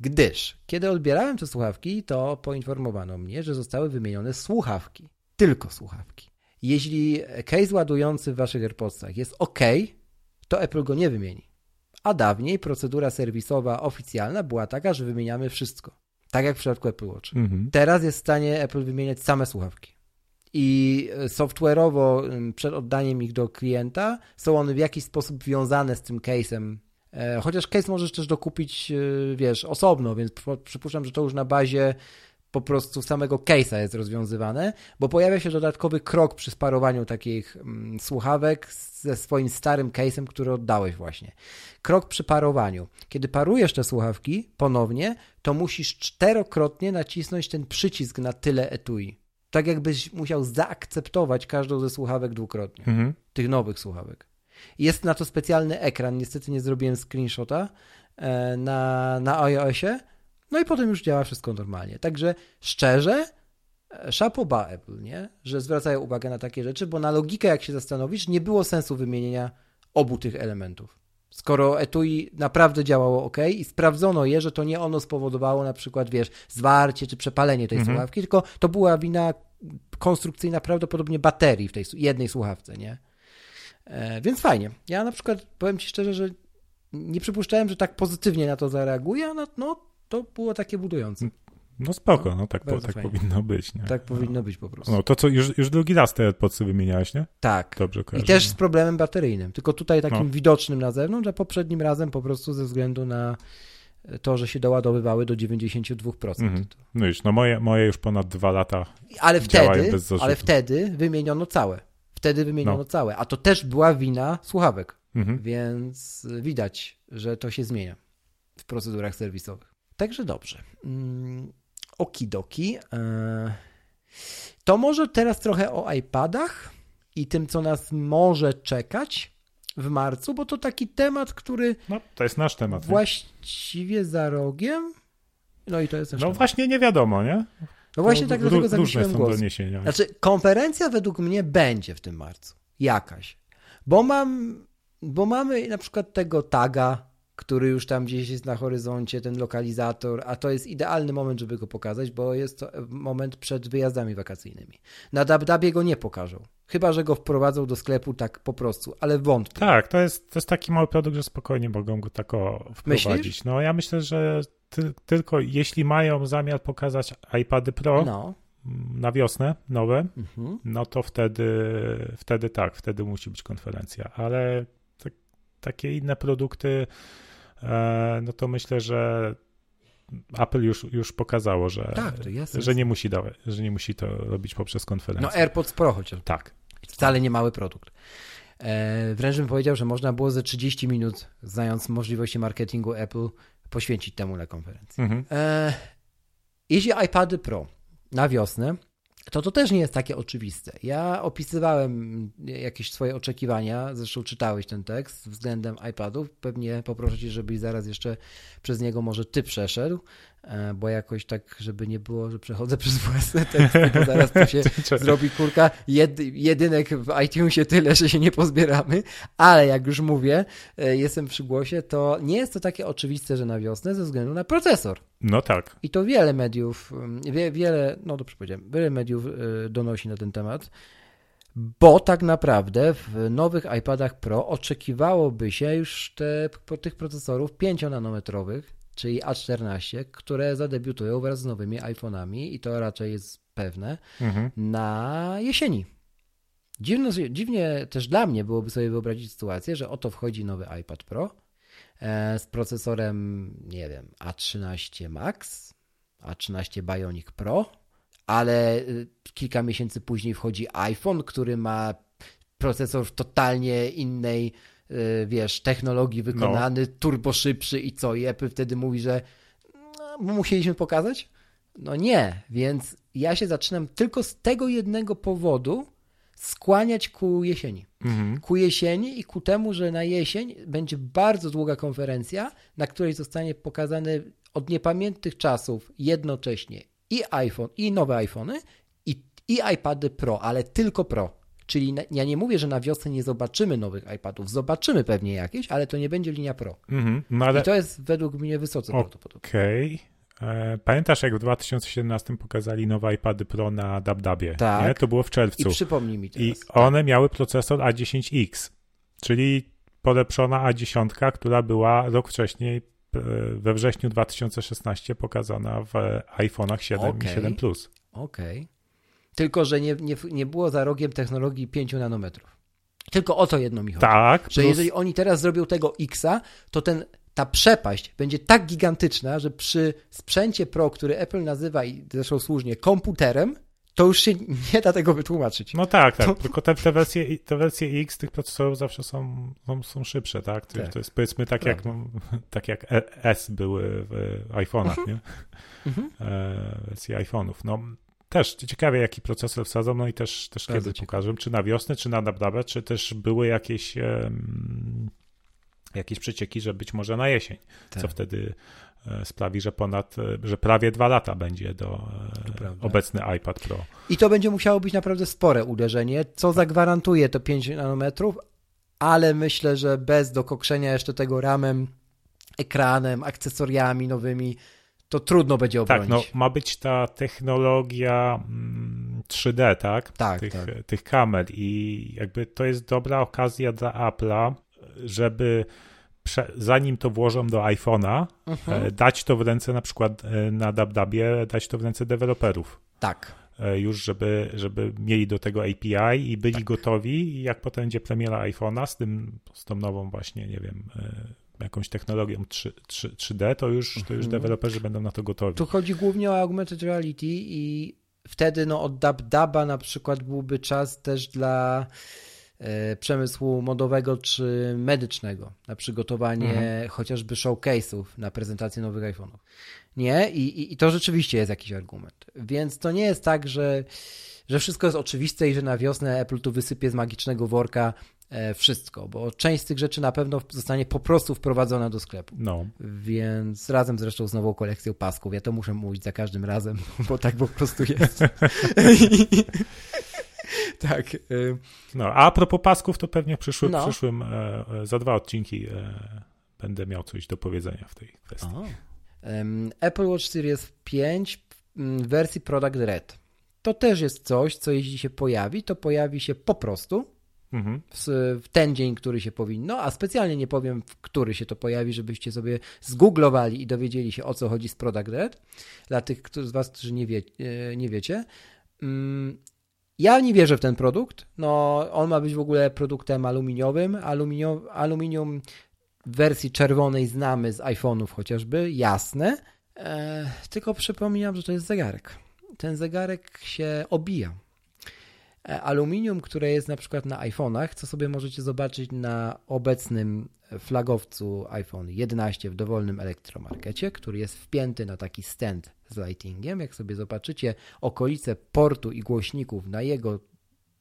gdyż kiedy odbierałem te słuchawki, to poinformowano mnie, że zostały wymienione słuchawki. Tylko słuchawki. Jeśli case ładujący w waszych AirPodsach jest OK, to Apple go nie wymieni. A dawniej procedura serwisowa oficjalna była taka, że wymieniamy wszystko. Tak jak w przypadku Apple Watch. Mhm. Teraz jest w stanie Apple wymieniać same słuchawki i e, software'owo przed oddaniem ich do klienta są one w jakiś sposób wiązane z tym case'em. E, chociaż case możesz też dokupić, e, wiesz, osobno, więc przypuszczam, że to już na bazie po prostu samego case'a jest rozwiązywane, bo pojawia się dodatkowy krok przy sparowaniu takich słuchawek ze swoim starym case'em, który oddałeś właśnie. Krok przy parowaniu. Kiedy parujesz te słuchawki ponownie, to musisz czterokrotnie nacisnąć ten przycisk na tyle etui tak jakbyś musiał zaakceptować każdą ze słuchawek dwukrotnie, mhm. tych nowych słuchawek. Jest na to specjalny ekran, niestety nie zrobiłem screenshota e, na, na iOSie, no i potem już działa wszystko normalnie. Także szczerze, e, szapoba Apple, nie? że zwracają uwagę na takie rzeczy, bo na logikę, jak się zastanowisz, nie było sensu wymienienia obu tych elementów. Skoro etui naprawdę działało ok i sprawdzono je, że to nie ono spowodowało na przykład, wiesz, zwarcie czy przepalenie tej mhm. słuchawki, tylko to była wina konstrukcyjna prawdopodobnie baterii w tej jednej słuchawce, nie? E, więc fajnie. Ja na przykład powiem Ci szczerze, że nie przypuszczałem, że tak pozytywnie na to zareaguje, no, no to było takie budujące. No spoko, no tak, po, tak powinno być. Nie? Tak powinno być po prostu. No to co, już, już drugi raz te AirPodsy wymieniałeś, nie? Tak. Dobrze kojarzę. I też z problemem bateryjnym, tylko tutaj takim no. widocznym na zewnątrz, a poprzednim razem po prostu ze względu na to, że się doładowywały do 92%. Mhm. No już, no moje, moje już ponad dwa lata ale wtedy, bez Ale wtedy wymieniono całe. Wtedy wymieniono no. całe, a to też była wina słuchawek, mhm. więc widać, że to się zmienia w procedurach serwisowych. Także dobrze. Mm, okidoki. E, to może teraz trochę o iPadach i tym, co nas może czekać w marcu, bo to taki temat, który. No, to jest nasz temat. Właściwie nie? za rogiem. No i to jest No temat. właśnie nie wiadomo, nie? No właśnie tak dlatego zawiesiłem głos. Doniesienia. Znaczy, konferencja według mnie będzie w tym marcu. Jakaś. Bo mam, bo mamy na przykład tego taga który już tam gdzieś jest na horyzoncie, ten lokalizator, a to jest idealny moment, żeby go pokazać, bo jest to moment przed wyjazdami wakacyjnymi. Na DabDabie go nie pokażą. Chyba, że go wprowadzą do sklepu tak po prostu, ale wątpię. Tak, to jest, to jest taki mały produkt, że spokojnie mogą go tak wprowadzić. Myślisz? No ja myślę, że ty, tylko jeśli mają zamiar pokazać iPady Pro no. na wiosnę nowe, mhm. no to wtedy, wtedy tak, wtedy musi być konferencja, ale tak, takie inne produkty E, no to myślę, że Apple już, już pokazało, że, tak, że, nie musi dawać, że nie musi to robić poprzez konferencję. No AirPods Pro chociaż. Tak. Wcale nie mały produkt. E, wręcz bym powiedział, że można było ze 30 minut, znając możliwości marketingu Apple, poświęcić temu na konferencję. Mhm. E, jeśli iPady Pro na wiosnę, to to też nie jest takie oczywiste. Ja opisywałem jakieś swoje oczekiwania, zresztą czytałeś ten tekst względem iPadów. Pewnie poproszę Cię, żebyś zaraz jeszcze przez niego może Ty przeszedł. E, bo jakoś tak, żeby nie było, że przechodzę przez własne teksty, bo zaraz to się *laughs* zrobi kurka. Jed, jedynek w iTunesie tyle, że się nie pozbieramy, ale jak już mówię, e, jestem przy głosie, to nie jest to takie oczywiste, że na wiosnę ze względu na procesor. No tak. I to wiele mediów, mm, wie, wiele, no dobrze powiedziałem, wiele mediów e, donosi na ten temat, bo tak naprawdę w nowych iPadach Pro oczekiwałoby się już te, tych procesorów 5-nanometrowych, czyli A14, które zadebiutują wraz z nowymi iPhone'ami i to raczej jest pewne, mhm. na jesieni. Dziwno, dziwnie też dla mnie byłoby sobie wyobrazić sytuację, że oto wchodzi nowy iPad Pro e, z procesorem, nie wiem, A13 Max, A13 Bionic Pro, ale y, kilka miesięcy później wchodzi iPhone, który ma procesor w totalnie innej, wiesz, technologii wykonany, no. turbo szybszy i co? I Apple wtedy mówi, że no, musieliśmy pokazać? No nie, więc ja się zaczynam tylko z tego jednego powodu skłaniać ku jesieni. Mhm. Ku jesieni i ku temu, że na jesień będzie bardzo długa konferencja, na której zostanie pokazany od niepamiętnych czasów jednocześnie i iPhone, i nowe iPhony, i, i iPady Pro, ale tylko Pro. Czyli ja nie mówię, że na wiosnę nie zobaczymy nowych iPadów. Zobaczymy pewnie jakieś, ale to nie będzie linia Pro. Mm-hmm, no ale... I to jest według mnie wysoce okay. prawdopodobne. Okej. E, pamiętasz, jak w 2017 pokazali nowe iPady Pro na DabDabie? Tak. Nie? To było w czerwcu. I przypomnij mi teraz. I one miały procesor A10X, czyli polepszona A10, która była rok wcześniej we wrześniu 2016 pokazana w iPhone'ach 7 okay. i 7 Plus. Okej. Okay. Tylko, że nie, nie, nie było za rogiem technologii 5 nanometrów. Tylko o to jedno mi chodzi. Tak. Że plus... jeżeli oni teraz zrobią tego Xa, to ten, ta przepaść będzie tak gigantyczna, że przy sprzęcie Pro, który Apple nazywa i zresztą słusznie komputerem, to już się nie da tego wytłumaczyć. No tak, tak. To... Tylko te, te, wersje, te wersje X tych procesorów zawsze są, są, szybsze, tak? To, tak. to jest powiedzmy tak jak, no, *laughs* tak jak S były w iPhone'ach, mhm. nie? Mhm. E, wersje iPhone'ów. No, też ciekawie, jaki procesor wsadzą, no i też, też kiedy pokażę, czy na wiosnę, czy na dabdabę, czy też były jakieś um, jakieś przecieki, że być może na jesień, tak. co wtedy E, sprawi, że ponad, e, że prawie dwa lata będzie do e, obecny iPad Pro. I to będzie musiało być naprawdę spore uderzenie, co zagwarantuje to 5 nanometrów, ale myślę, że bez dokokszenia jeszcze tego ramem, ekranem, akcesoriami nowymi, to trudno będzie obronić. Tak, no ma być ta technologia 3D, mm, tak? Tak, tych, tak. tych kamer i jakby to jest dobra okazja dla Apple'a, żeby zanim to włożą do iPhone'a, mhm. E, dać to w ręce na przykład e, na DabDabie, dać to w ręce deweloperów. Tak. E, już, żeby, żeby mieli do tego API i byli tak. gotowi i jak potem będzie premiera iPhone'a z tym, z tą nową właśnie, nie wiem, jakąś technologią 3, 3, 3D, to już, to już mhm. deweloperzy będą na to gotowi. Tu chodzi głównie o augmented reality i wtedy no od DabDaba na przykład byłby czas też dla E, przemysłu modowego czy medycznego na przygotowanie mhm. chociażby showcase'ów na prezentację nowych iPhone'ów. Nie? I, i, I, to rzeczywiście jest jakiś argument. Więc to nie jest tak, że, że wszystko jest oczywiste i że na wiosnę Apple tu wysypie z magicznego worka wszystko, bo część z tych rzeczy na pewno zostanie po prostu wprowadzona do sklepu. No. Więc razem zresztą z nową kolekcją pasków. Ja to muszę mówić za każdym razem, *laughs* bo tak po prostu jest. *laughs* tak. Y, no, a, propos pasków, to pewnie w przyszłym, no. przyszłym e, e, za dwa odcinki e, będę miał coś do powiedzenia w tej kwestii. Apple Watch Series 5 w wersji Product Red. To też jest coś, co jeśli się pojawi, to pojawi się po prostu mhm. w, ten dzień, który się powinno, a specjalnie nie powiem, w który się to pojawi, żebyście sobie zgooglowali i dowiedzieli się, o co chodzi z Product Red. Dla tych z Was, którzy nie, wie, nie wiecie. Mm, ja nie wierzę w ten produkt. No, on ma być w ogóle produktem aluminiowym. Aluminium, aluminium w wersji czerwonej znamy z iPhone'ów chociażby, jasne. E, tylko przypominam, że to jest zegarek. Ten zegarek się obija. E, aluminium, które jest na przykład na iPhone'ach, co sobie możecie zobaczyć na obecnym flagowcu iPhone 11 w dowolnym elektromarkecie, który jest wpięty na taki stand z lightingiem. Jak sobie zobaczycie okolice portu i głośników na jego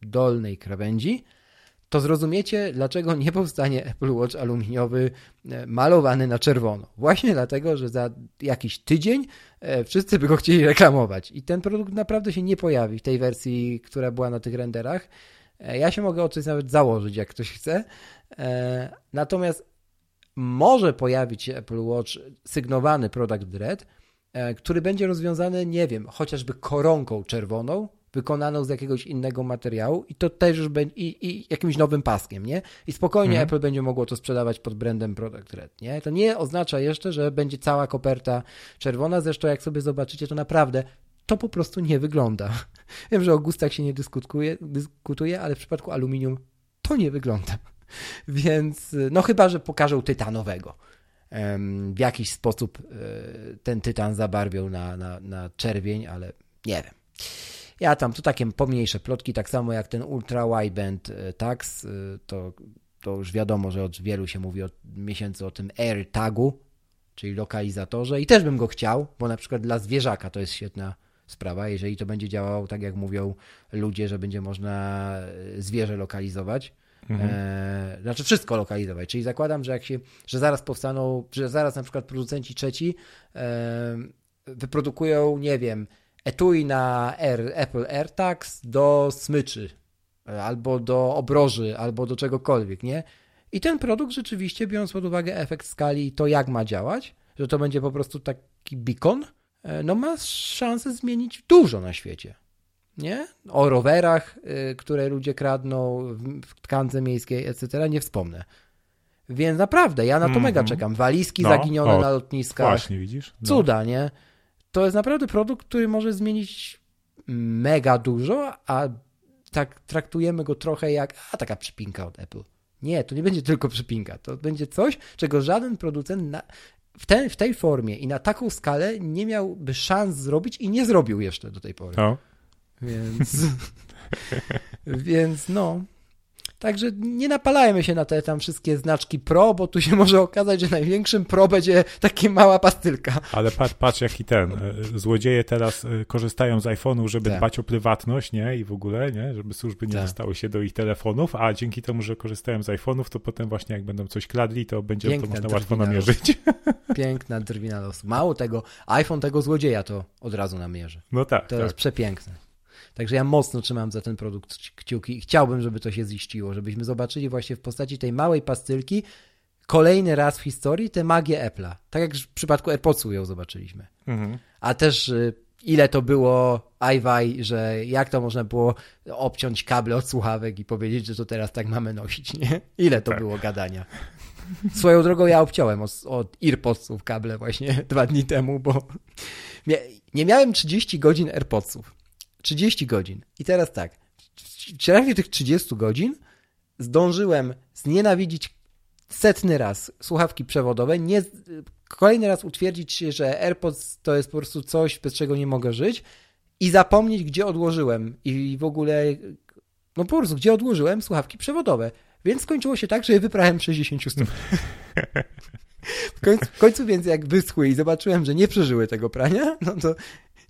dolnej krawędzi, to zrozumiecie, dlaczego nie powstanie Apple Watch aluminiowy e, malowany na czerwono. Właśnie dlatego, że za jakiś tydzień e, wszyscy by go chcieli reklamować. I ten produkt naprawdę się nie pojawi w tej wersji, która była na tych renderach. E, ja się mogę o coś nawet założyć, jak ktoś chce. Natomiast może pojawić się Apple Watch sygnowany Product Red, który będzie rozwiązany, nie wiem, chociażby koronką czerwoną, wykonaną z jakiegoś innego materiału i to też już będzie i, i jakimś nowym paskiem, nie? I spokojnie mhm. Apple będzie mogło to sprzedawać pod brandem Product Red, nie? To nie oznacza jeszcze, że będzie cała koperta czerwona, zresztą jak sobie zobaczycie, to naprawdę to po prostu nie wygląda. *laughs* Wiem, że o gustach się nie dyskutuje, dyskutuje, ale w przypadku aluminium to nie wygląda. *laughs* Więc, no chyba, że pokażą tytanowego. W jakiś sposób e, ten tytan zabarwią na, na, na czerwień, ale nie wiem. Ja tam, to takie pomniejsze plotki, tak samo jak ten ultra wideband e, tags, e, to, to już wiadomo, że od wielu się mówi od miesięcy o tym air tagu, czyli lokalizatorze i też bym go chciał, bo na przykład dla zwierzaka to jest świetna sprawa, jeżeli to będzie działało tak jak mówią ludzie, że będzie można e, zwierzę lokalizować, Mhm. E, znaczy wszystko lokalizować. Czyli zakładam, że jak się, że zaraz powstaną, że zaraz na przykład producenci trzeci e, wyprodukują, nie wiem, etui na Air, Apple AirTags do smyczy, albo do obroży, albo do czegokolwiek, nie? I ten produkt rzeczywiście, biorąc pod uwagę efekt skali i to, jak ma działać, że to będzie po prostu taki beacon, e, no ma szansę zmienić dużo na świecie. Nie? O rowerach, y, które ludzie kradną w tkance miejskiej, etc. nie wspomnę. Więc naprawdę, ja na to mm -hmm. mega czekam. Walizki no, zaginione o, na lotniskach. Właśnie, widzisz? No. Cuda, nie? To jest naprawdę produkt, który może zmienić mega dużo, a tak traktujemy go trochę jak a taka przypinka od Apple. Nie, to nie będzie tylko przypinka. To będzie coś, czego żaden producent na, w, ten, w tej formie i na taką skalę nie miałby szans zrobić i nie zrobił jeszcze do tej pory. No. Więc, *laughs* więc no, Także nie napalajmy się na te tam wszystkie znaczki pro, bo tu się *laughs* może okazać, że największym pro będzie taka mała pastylka. Ale patrz, patrz jaki ten. E, złodzieje teraz e, korzystają z iPhone'u, żeby tak. dbać o prywatność, nie? I w ogóle, nie? Żeby służby nie tak. dostały się do ich telefonów, a dzięki temu, że korzystają z iPhone'ów, to potem właśnie jak będą coś kradli, to będzie Piękna to można łatwo namierzyć. Piękna drwina los. Mało tego, iPhone tego złodzieja to od razu namierzy. No tak. To tak. jest przepiękne. Także ja mocno trzymam za ten produkt kciuki i chciałbym, żeby to się ziściło, żebyśmy zobaczyli właśnie w postaci tej małej pastylki kolejny raz w historii tę magię Apple'a. Tak jak w przypadku AirPodsu ją zobaczyliśmy. Mhm. A też y, ile to było iWi, że jak to można było obciąć kable od słuchawek i powiedzieć, że to teraz tak mamy nosić, nie? Ile to tak. było gadania. Swoją drogą ja obciąłem od, od AirPodsów kable właśnie *laughs* dwa dni temu, bo nie miałem 30 godzin AirPodsów. 30 godzin. I teraz tak, w trakcie tych 30 godzin zdążyłem znienawidzić setny raz słuchawki przewodowe, nie, kolejny raz utwierdzić się, że AirPods to jest po prostu coś, bez czego nie mogę żyć i zapomnieć, gdzie odłożyłem i w ogóle, no po prostu, gdzie odłożyłem słuchawki przewodowe. Więc skończyło się tak, że je wyprałem 60 stopni. *laughs* W końcu, w końcu, więc jak wyschły i zobaczyłem, że nie przeżyły tego prania, no to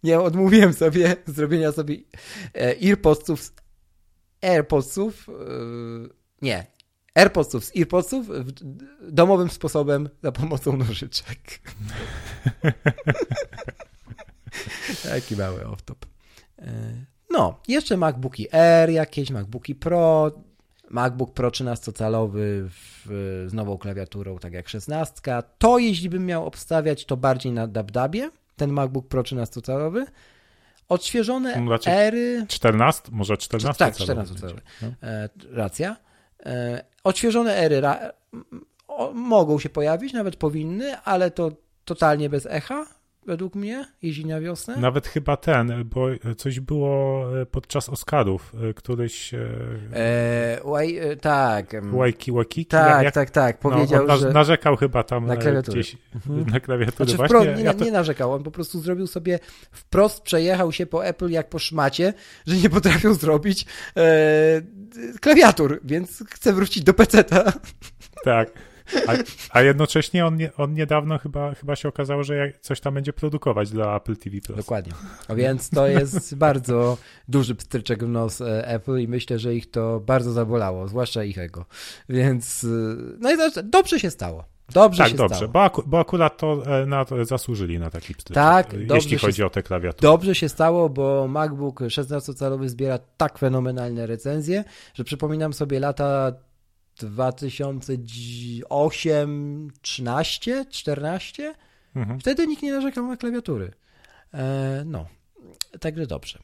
nie odmówiłem sobie *laughs* zrobienia sobie e, AirPodsów, AirPodsów, e, nie, AirPodsów z AirPodsów domowym sposobem za pomocą nożyczek. *laughs* Taki mały off-top. E, no, jeszcze MacBooki Air jakieś, MacBooki Pro, MacBook Pro 13-calowy z nową klawiaturą, tak jak 16. To jeśli bym miał obstawiać, to bardziej na DabDabie ten MacBook Pro 13-calowy. Odświeżone znaczy, ery. 14, może 14 Tak, 14 calowy. No. E, racja. E, odświeżone ery ra, mogą się pojawić, nawet powinny, ale to totalnie bez echa według mnie, jeździ na wiosnę. Nawet chyba ten, bo coś było e, podczas Oscarów, e, któryś... E, e, łaj, tak. Łajki, łajki? Tak, jak, tak, tak. No, Powiedział, no, że... Narzekał chyba tam na klawiaturę. gdzieś mhm. *laughs* na klawiaturę. Znaczy, Właśnie, wprost, nie, ja to... nie narzekał, on po prostu zrobił sobie, wprost przejechał się po Apple jak po szmacie, że nie potrafią zrobić e, klawiatur, więc chce wrócić do peceta. Tak. A, a jednocześnie on, nie, on niedawno chyba, chyba się okazało, że coś tam będzie produkować dla Apple TV+. Dokładnie. A więc to jest *laughs* bardzo duży pstryczek w nos e, Apple i myślę, że ich to bardzo zabolało, zwłaszcza ich ego. Więc e, no i dobrze się stało. Dobrze tak, się dobrze, stało. Bo, aku, bo akurat to, e, na to zasłużyli na taki pstryczek, tak, jeśli chodzi się, o te klawiatury. Dobrze się stało, bo MacBook 16-calowy zbiera tak fenomenalne recenzje, że przypominam sobie lata 2008, 13, 14. Mhm. Wtedy nikt nie narzekał na klawiatury. E, no, także dobrze.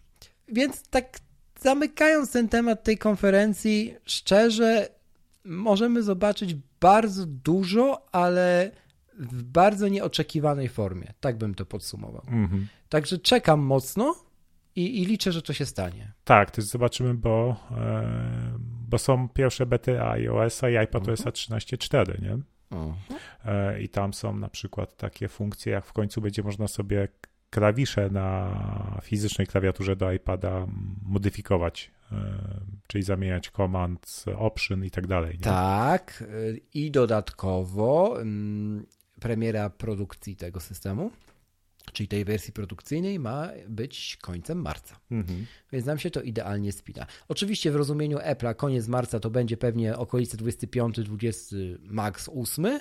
Więc tak zamykając ten temat tej konferencji, szczerze możemy zobaczyć bardzo dużo, ale w bardzo nieoczekiwanej formie. Tak bym to podsumował. Mhm. Także czekam mocno i, i, liczę, że to się stanie. Tak, też zobaczymy, bo, e, bo są pierwsze bety iOS-a i iPadOS-a 13.4, nie? Mhm. I tam są na przykład takie funkcje, jak w końcu będzie można sobie klawisze na fizycznej klawiaturze do iPada modyfikować, e, czyli zamieniać command, option i tak dalej. Nie? Tak, i dodatkowo mm, premiera produkcji tego systemu, czyli tej wersji produkcyjnej, ma być końcem marca. Mhm. Więc nam się to idealnie spina. Oczywiście w rozumieniu Apple'a koniec marca to będzie pewnie okolice 25-20, max 8,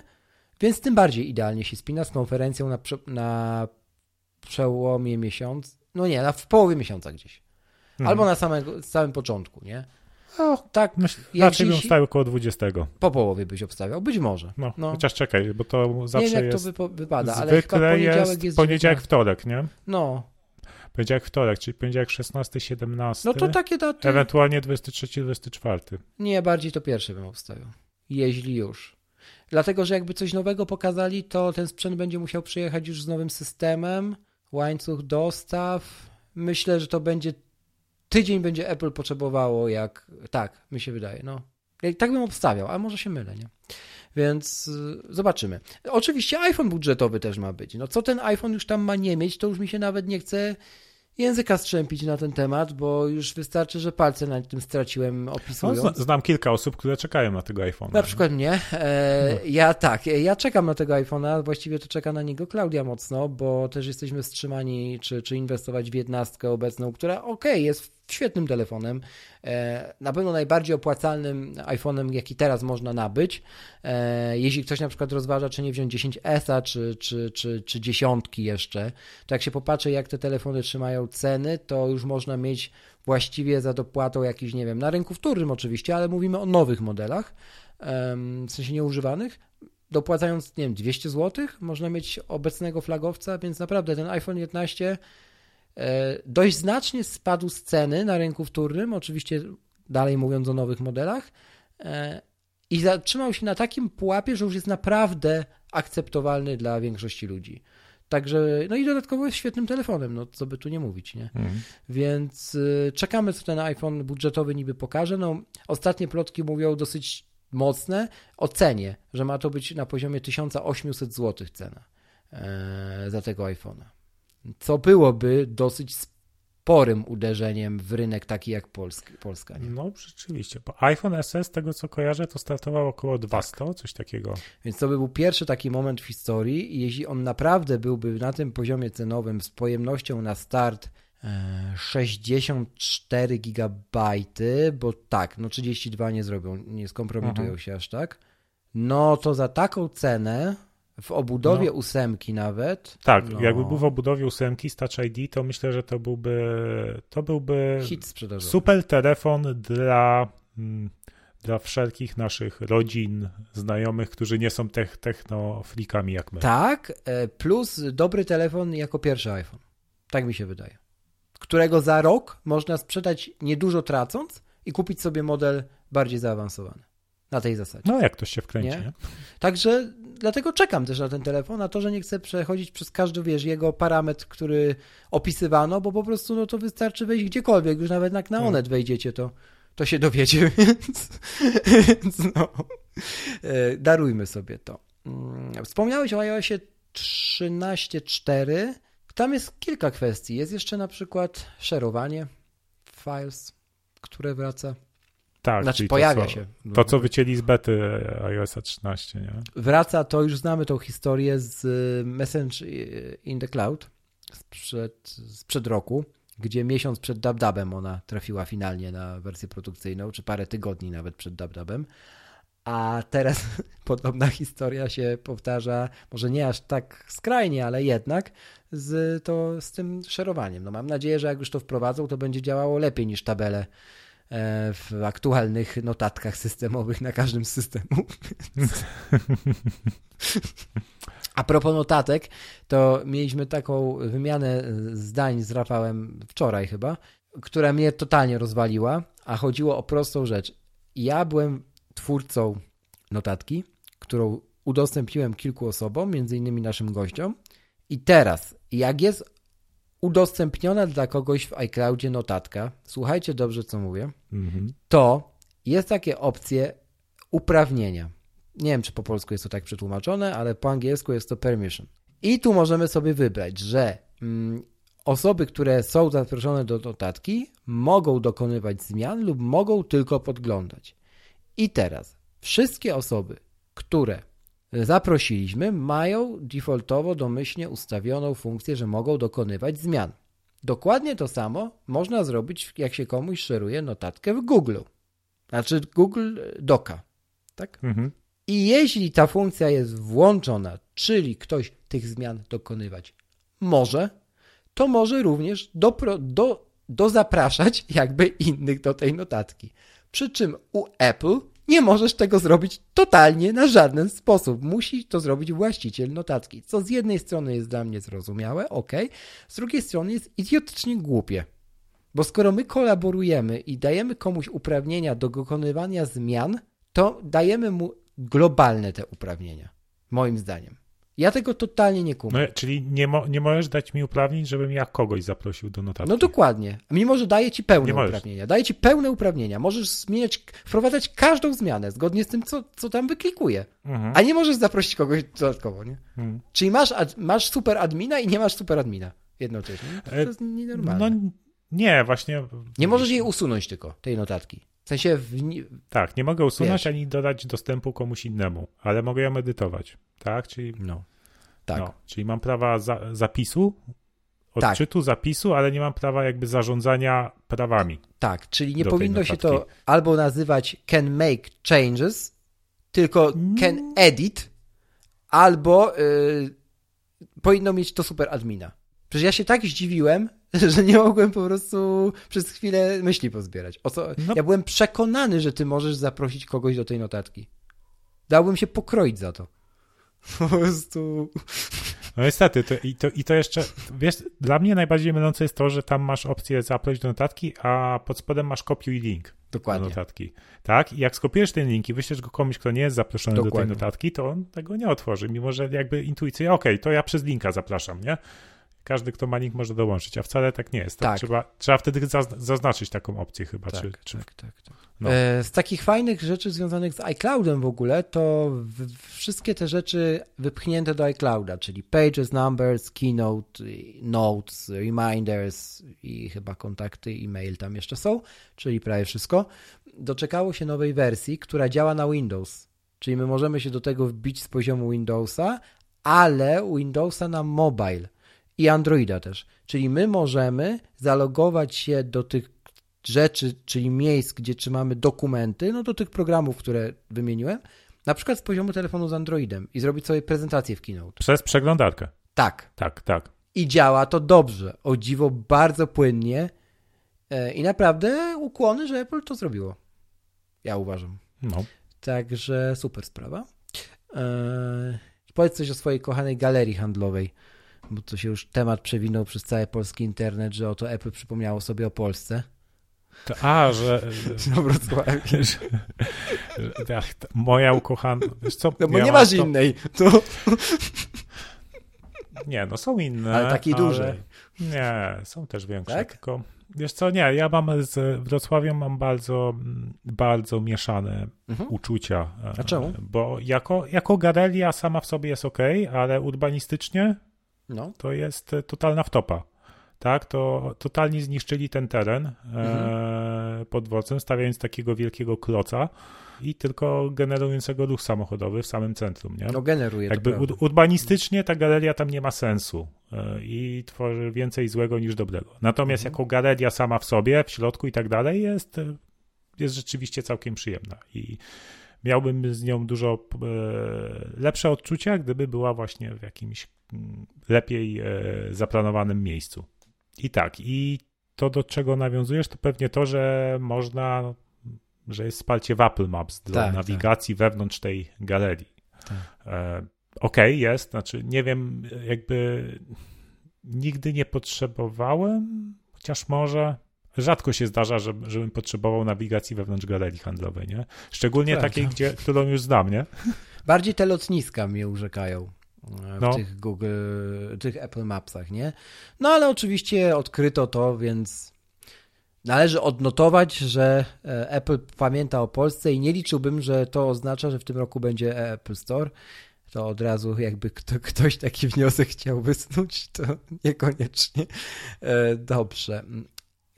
więc tym bardziej idealnie się spina z konferencją na, na przełomie miesiąca, no nie, na, w połowie miesiąca gdzieś. Mhm. Albo na samego, samym początku, nie? No, tak, myślę, raczej bym obstawiał około 20. Po połowie byś obstawiał, być może. No, no. chociaż czekaj, bo to zawsze nie wiem, jak jest... to wypada, ale zwykle poniedziałek jest, jest poniedziałek, wtorek, nie? No. Poniedziałek, wtorek, czyli poniedziałek 16, 17. No to takie daty. Ewentualnie 23, 24. Nie, bardziej to pierwszy bym obstawiał. Jeśli już. Dlatego, że jakby coś nowego pokazali, to ten sprzęt będzie musiał przyjechać już z nowym systemem, łańcuch dostaw. Myślę, że to będzie tydzień będzie Apple potrzebowało, jak. Tak, mi się wydaje. No. Tak bym obstawiał, a może się mylę, nie? Więc y, zobaczymy. Oczywiście iPhone budżetowy też ma być. No co ten iPhone już tam ma nie mieć, to już mi się nawet nie chce języka strzępić na ten temat, bo już wystarczy, że palce na tym straciłem opisując. No, znam kilka osób, które czekają na tego iPhone'a. Na przykład mnie. E, no. Ja tak, ja czekam na tego iPhone'a, właściwie to czeka na niego Klaudia mocno, bo też jesteśmy wstrzymani, czy, czy inwestować w jednostkę obecną, która okej, okay, jest świetnym telefonem, e, na pewno najbardziej opłacalnym iPhone'em, jaki teraz można nabyć. E, jeśli ktoś na przykład rozważa, czy nie wziąć 10S, czy, czy, czy, czy dziesiątki jeszcze, to jak się popatrzy, jak te telefony trzymają ceny, to już można mieć właściwie za dopłatą jakiś, nie wiem, na rynku wtórnym oczywiście, ale mówimy o nowych modelach, w sensie nieużywanych, dopłacając, nie wiem, 200 zł, można mieć obecnego flagowca, więc naprawdę ten iPhone 11 E, dość znacznie spadł z ceny na rynku wtórnym, oczywiście dalej mówiąc o nowych modelach, e, i zatrzymał się na takim pułapie, że już jest naprawdę akceptowalny dla większości ludzi. Także, no i dodatkowo jest świetnym telefonem, no co by tu nie mówić, nie? Mhm. Więc y, czekamy, co ten iPhone budżetowy niby pokaże. No, ostatnie plotki mówią dosyć mocne o cenie, że ma to być na poziomie 1800 zł cena e, za tego iPhone'a co byłoby dosyć sporym uderzeniem w rynek taki jak Polska. Polska nie? No, rzeczywiście. Bo iPhone SE, z tego co kojarzę, to startował około 200, tak. coś takiego. Więc to by był pierwszy taki moment w historii i jeśli on naprawdę byłby na tym poziomie cenowym z pojemnością na start 64 e, gigabajty, bo tak, no 32 nie zrobią, nie skompromitują mhm. się aż tak, no to za taką cenę w obudowie no. ósemki nawet. Tak, no. jakby był w obudowie ósemki z Touch ID, to myślę, że to byłby to byłby hit sprzedażowy. Super telefon dla mm, dla wszelkich naszych rodzin, znajomych, którzy nie są tech, technoflikami jak my. Tak, e, plus dobry telefon jako pierwszy iPhone. Tak mi się wydaje. Którego za rok można sprzedać niedużo tracąc i kupić sobie model bardziej zaawansowany. Na tej zasadzie. No, jak ktoś się wkręci. Nie? Nie? Także dlatego czekam też na ten telefon, na to, że nie chcę przechodzić przez każdy, wiesz, jego parametr, który opisywano, bo po prostu no to wystarczy wejść gdziekolwiek, już nawet jak na hmm. Onet wejdziecie, to, to się dowiecie, *laughs* więc, więc no, e, darujmy sobie to. Mm, wspomniałeś o iOSie 13.4. Tam jest kilka kwestii. Jest jeszcze na przykład szerowanie files, które wraca. Tak, Znaczy pojawia to, co, się. To, co wycięli z bety iOS 13, nie? Wraca, to już znamy tą historię z y, Message in the Cloud sprzed, sprzed roku, gdzie miesiąc przed DubDubem ona trafiła finalnie na wersję produkcyjną, czy parę tygodni nawet przed DubDubem. A teraz *laughs* podobna historia się powtarza, może nie aż tak skrajnie, ale jednak z, to, z tym szerowaniem. No mam nadzieję, że jak już to wprowadzą, to będzie działało lepiej niż tabele w aktualnych notatkach systemowych na każdym z systemów. *laughs* A propos notatek, to mieliśmy taką wymianę zdań z Rafałem wczoraj chyba, która mnie totalnie rozwaliła, a chodziło o prostą rzecz. Ja byłem twórcą notatki, którą udostępniłem kilku osobom, między innymi naszym gościom. I teraz, jak jest udostępniona dla kogoś w iCloudzie notatka, słuchajcie dobrze, co mówię, Mhm. to jest takie opcje uprawnienia. Nie wiem, czy po polsku jest to tak przetłumaczone, ale po angielsku jest to permission. I tu możemy sobie wybrać, że mm, osoby, które są zaproszone do notatki, mogą dokonywać zmian lub mogą tylko podglądać. I teraz wszystkie osoby, które zaprosiliśmy, mają defaultowo domyślnie ustawioną funkcję, że mogą dokonywać zmian. Dokładnie to samo można zrobić, jak się komuś szeruje notatkę w Google. Znaczy Google Doca. Tak? Mhm. I jeśli ta funkcja jest włączona, czyli ktoś tych zmian dokonywać może, to może również dopro, do, dozapraszać jakby innych do tej notatki. Przy czym u Apple nie możesz tego zrobić totalnie na żaden sposób. Musi to zrobić właściciel notatki, co z jednej strony jest dla mnie zrozumiałe, ok, z drugiej strony jest idiotycznie głupie. Bo skoro my kolaborujemy i dajemy komuś uprawnienia do dokonywania zmian, to dajemy mu globalne te uprawnienia. Moim zdaniem. Ja tego totalnie nie kumam. No, czyli nie, mo, nie możesz dać mi uprawnień, żebym ja kogoś zaprosił do notatki. No dokładnie. Mimo, że daje ci pełne uprawnienia. Daje ci pełne uprawnienia. Możesz zmieniać, wprowadzać każdą zmianę zgodnie z tym, co, co tam wyklikuje. Mhm. A nie możesz zaprosić kogoś dodatkowo, nie? Mhm. Czyli masz, masz super admina i nie masz super admina jednocześnie. To E, jest nienormalne. No nie, właśnie. nie możesz jej usunąć tylko, tej notatki. W sensie, w, Tak, nie mogę usunąć Wiesz. ani dodać dostępu komuś innemu, ale mogę ją edytować. Tak, czyli, no, tak. no, czyli mam prawa za, zapisu, Tak. odczytu zapisu, ale nie mam prawa jakby zarządzania prawami. Tak, czyli nie powinno się to albo nazywać can make changes, tylko can edit, albo y, powinno mieć to super admina. Przecież ja się tak zdziwiłem, *laughs* że nie mogłem po prostu przez chwilę myśli pozbierać. O co? No. Ja byłem przekonany, że ty możesz zaprosić kogoś do tej notatki. Dałbym się pokroić za to. Po prostu. No niestety, to, i, to, i to jeszcze, wiesz, dla mnie najbardziej mylące jest to, że tam masz opcję zaproś do notatki, a pod spodem masz kopiuj link do Dokładnie. notatki. Tak? I jak skopiujesz ten link i wyślesz go komuś, kto nie jest zaproszony do tej Dokładnie. notatki, to on tego nie otworzy, mimo że jakby intuicja, okej, to ja przez linka zapraszam, nie? Każdy, kto ma link, może dołączyć, a wcale tak nie jest. Tak. Trzeba, trzeba wtedy zaz- zaznaczyć taką opcję chyba. Tak, czy, czy, tak, tak, tak. No. E, Z takich fajnych rzeczy związanych z iCloudem w ogóle, to wszystkie te rzeczy wypchnięte do iClouda, czyli Pages, Numbers, Keynote, Notes, Reminders i chyba kontakty, e-mail tam jeszcze są, czyli prawie wszystko, doczekało się nowej wersji, która działa na Windows. Czyli my możemy się do tego wbić z poziomu Windowsa, ale Windowsa na mobile i Androida też. Czyli my możemy zalogować się do tych rzeczy, czyli miejsc, gdzie trzymamy dokumenty, no do tych programów, które wymieniłem, na przykład z poziomu telefonu z Androidem i zrobić sobie prezentację w Keynote. Przez przeglądarkę. Tak. Tak, tak. I działa to dobrze. O dziwo bardzo płynnie E, i naprawdę ukłony, że Apple to zrobiło. Ja uważam. No. Także super sprawa. Eee, powiedz coś o swojej kochanej galerii handlowej, bo to się już temat przewinął przez cały polski internet, że oto Apple przypomniało sobie o Polsce. To, a, że, No Wrocławiu. że, że ach, moja ukochana, wiesz co? No bo ja nie masz to- innej. To... Nie, no są inne. Ale takiej dużej. Nie, są też większe, Tak? tylko wiesz co, nie, ja mam z Wrocławiem mam bardzo, mm, bardzo mieszane Mhm. uczucia. e, A czemu? Bo jako, jako galeria sama w sobie jest ok, ale urbanistycznie No, to jest e, totalna wtopa. Tak, to totalnie zniszczyli ten teren mhm. e, pod dworcem, stawiając takiego wielkiego kloca i tylko generującego ruch samochodowy w samym centrum. Nie? No generuje Jakby to urbanistycznie ta galeria tam nie ma sensu e, i tworzy więcej złego niż dobrego. Natomiast mhm. jako galeria sama w sobie, w środku i tak dalej jest, e, jest rzeczywiście całkiem przyjemna i miałbym z nią dużo lepsze odczucia, gdyby była właśnie w jakimś mm, lepiej zaplanowanym miejscu. I tak, i to do czego nawiązujesz, to pewnie to, że można że jest wsparcie w Apple Maps dla tak, tak. nawigacji tak. wewnątrz tej galerii. Tak. E, Okej, okay, jest, znaczy nie wiem, jakby nigdy nie potrzebowałem, chociaż może rzadko się zdarza, że, żebym potrzebował nawigacji wewnątrz galerii handlowej, nie? Szczególnie takiej, gdzie, którą już znam, nie? Bardziej te lotniska mnie urzekają w no. tych Google, tych Apple Mapsach, nie? No ale oczywiście odkryto to, więc Należy odnotować, że e, Apple pamięta o Polsce i nie liczyłbym, że to oznacza, że w tym roku będzie Apple Store. To od razu jakby kto, ktoś taki wniosek chciał wysnuć, to niekoniecznie. E, dobrze.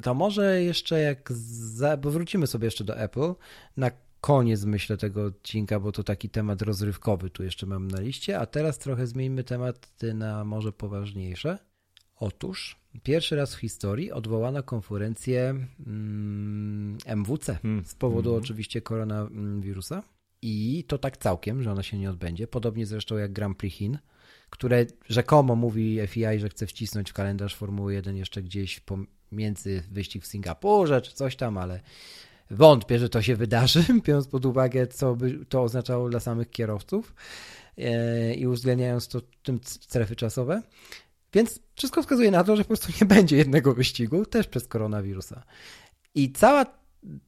To może jeszcze jak, za, bo wrócimy sobie jeszcze do Apple, na koniec myślę tego odcinka, bo to taki temat rozrywkowy tu jeszcze mam na liście, a teraz trochę zmieńmy tematy na może poważniejsze. Otóż pierwszy raz w historii odwołano konferencję mm, MWC hmm. z powodu hmm. oczywiście koronawirusa. I to tak całkiem, że ona się nie odbędzie. Podobnie zresztą jak Grand Prix Chin, które rzekomo mówi FIA, że chce wcisnąć w kalendarz Formuły 1 jeszcze gdzieś pomiędzy wyścig w Singapurze czy coś tam, ale wątpię, że to się wydarzy, *laughs* biorąc pod uwagę, co by to oznaczało dla samych kierowców e, i uwzględniając to tym strefy czasowe. Więc wszystko wskazuje na to, że po prostu nie będzie jednego wyścigu, też przez koronawirusa. I cała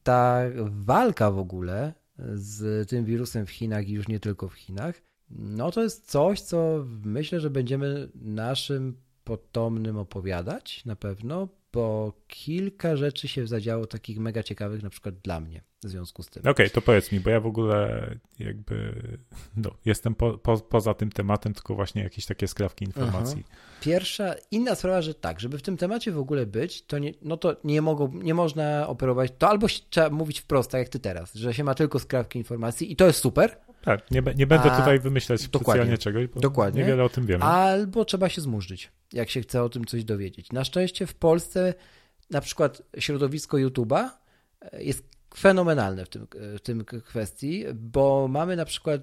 ta walka w ogóle z tym wirusem w Chinach i już nie tylko w Chinach, no to jest coś, co myślę, że będziemy naszym potomnym opowiadać na pewno, bo kilka rzeczy się zadziało takich mega ciekawych, na przykład dla mnie w związku z tym. Okej, okay, to powiedz mi, bo ja w ogóle jakby no, jestem po, po, poza tym tematem, tylko właśnie jakieś takie skrawki informacji. Aha. Pierwsza, inna sprawa, że tak, żeby w tym temacie w ogóle być, to nie, no to nie, mogą, nie można operować, to albo trzeba mówić wprost, tak jak ty teraz, że się ma tylko skrawki informacji i to jest super. Tak, nie, nie będę A, tutaj wymyślać specjalnie czegoś, bo dokładnie. niewiele o tym wiemy. Albo trzeba się zmurzyć, jak się chce o tym coś dowiedzieć. Na szczęście w Polsce na przykład środowisko YouTube'a jest fenomenalne w tym, w tym kwestii, bo mamy na przykład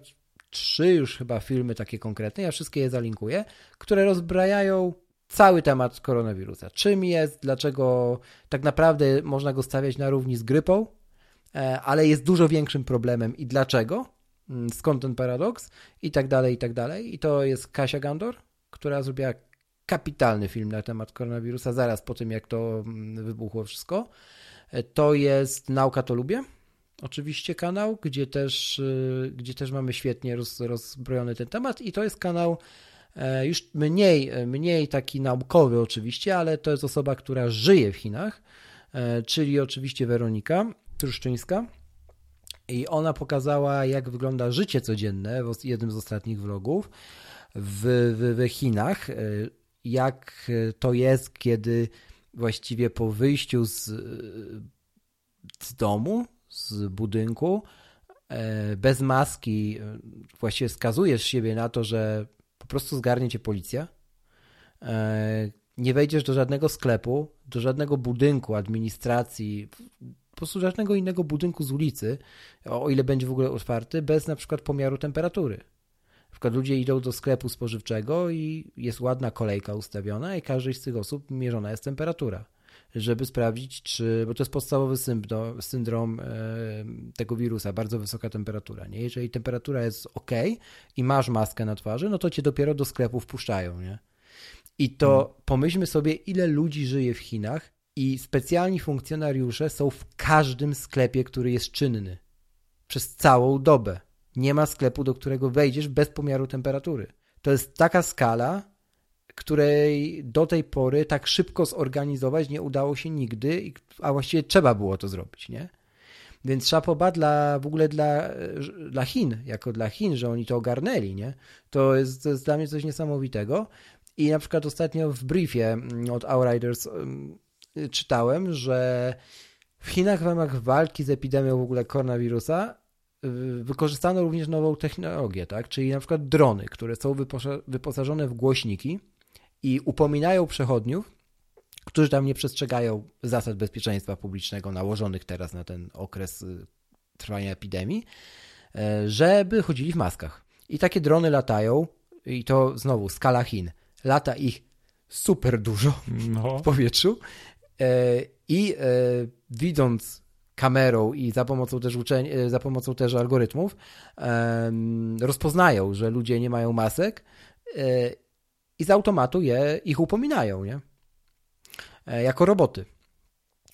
trzy już chyba filmy takie konkretne, ja wszystkie je zalinkuję, które rozbrajają cały temat koronawirusa. Czym jest, dlaczego tak naprawdę można go stawiać na równi z grypą, e, ale jest dużo większym problemem i dlaczego, skąd ten paradoks i tak dalej, i tak dalej. I to jest Kasia Gandor, która zrobiła kapitalny film na temat koronawirusa zaraz po tym, jak to mm, wybuchło wszystko. To jest Nauka to lubię. Oczywiście kanał, gdzie też, y, gdzie też mamy świetnie roz, rozbrojony ten temat i to jest kanał e, już mniej, mniej taki naukowy oczywiście, ale to jest osoba, która żyje w Chinach, e, czyli oczywiście Weronika Truszczyńska. I ona pokazała, jak wygląda życie codzienne w jednym z ostatnich vlogów w, w, w Chinach. E, jak to jest, kiedy właściwie po wyjściu z, z domu, z budynku, e, bez maski, e, właściwie skazujesz siebie na to, że po prostu zgarnie cię policja. E, nie wejdziesz do żadnego sklepu, do żadnego budynku, administracji, po prostu żadnego innego budynku z ulicy, o ile będzie w ogóle otwarty, bez na przykład pomiaru temperatury przykład ludzie idą do sklepu spożywczego i jest ładna kolejka ustawiona i każdej z tych osób mierzona jest temperatura, żeby sprawdzić, czy, bo to jest podstawowy syndrom, syndrom e, tego wirusa, bardzo wysoka temperatura. Nie? Jeżeli temperatura jest ok i masz maskę na twarzy, no to cię dopiero do sklepu wpuszczają. Nie? I to hmm. pomyślmy sobie, ile ludzi żyje w Chinach i specjalni funkcjonariusze są w każdym sklepie, który jest czynny przez całą dobę. Nie ma sklepu, do którego wejdziesz bez pomiaru temperatury. To jest taka skala, której do tej pory tak szybko zorganizować nie udało się nigdy, a właściwie trzeba było to zrobić, nie? Więc szapoba dla, w ogóle dla, dla Chin, jako dla Chin, że oni to ogarnęli, nie? To jest, to jest dla mnie coś niesamowitego. I na przykład ostatnio w briefie od Outriders czytałem, że w Chinach w ramach walki z epidemią w ogóle koronawirusa wykorzystano również nową technologię, tak? czyli na przykład drony, które są wyposażone w głośniki i upominają przechodniów, którzy tam nie przestrzegają zasad bezpieczeństwa publicznego nałożonych teraz na ten okres y, trwania epidemii, e, żeby chodzili w maskach. I takie drony latają, i to znowu skala Chin. Lata ich super dużo no. w powietrzu i e, widząc kamerą i za pomocą też uczeń, za pomocą też algorytmów rozpoznają, że ludzie nie mają masek i z automatu je, ich upominają, nie? E, jako roboty.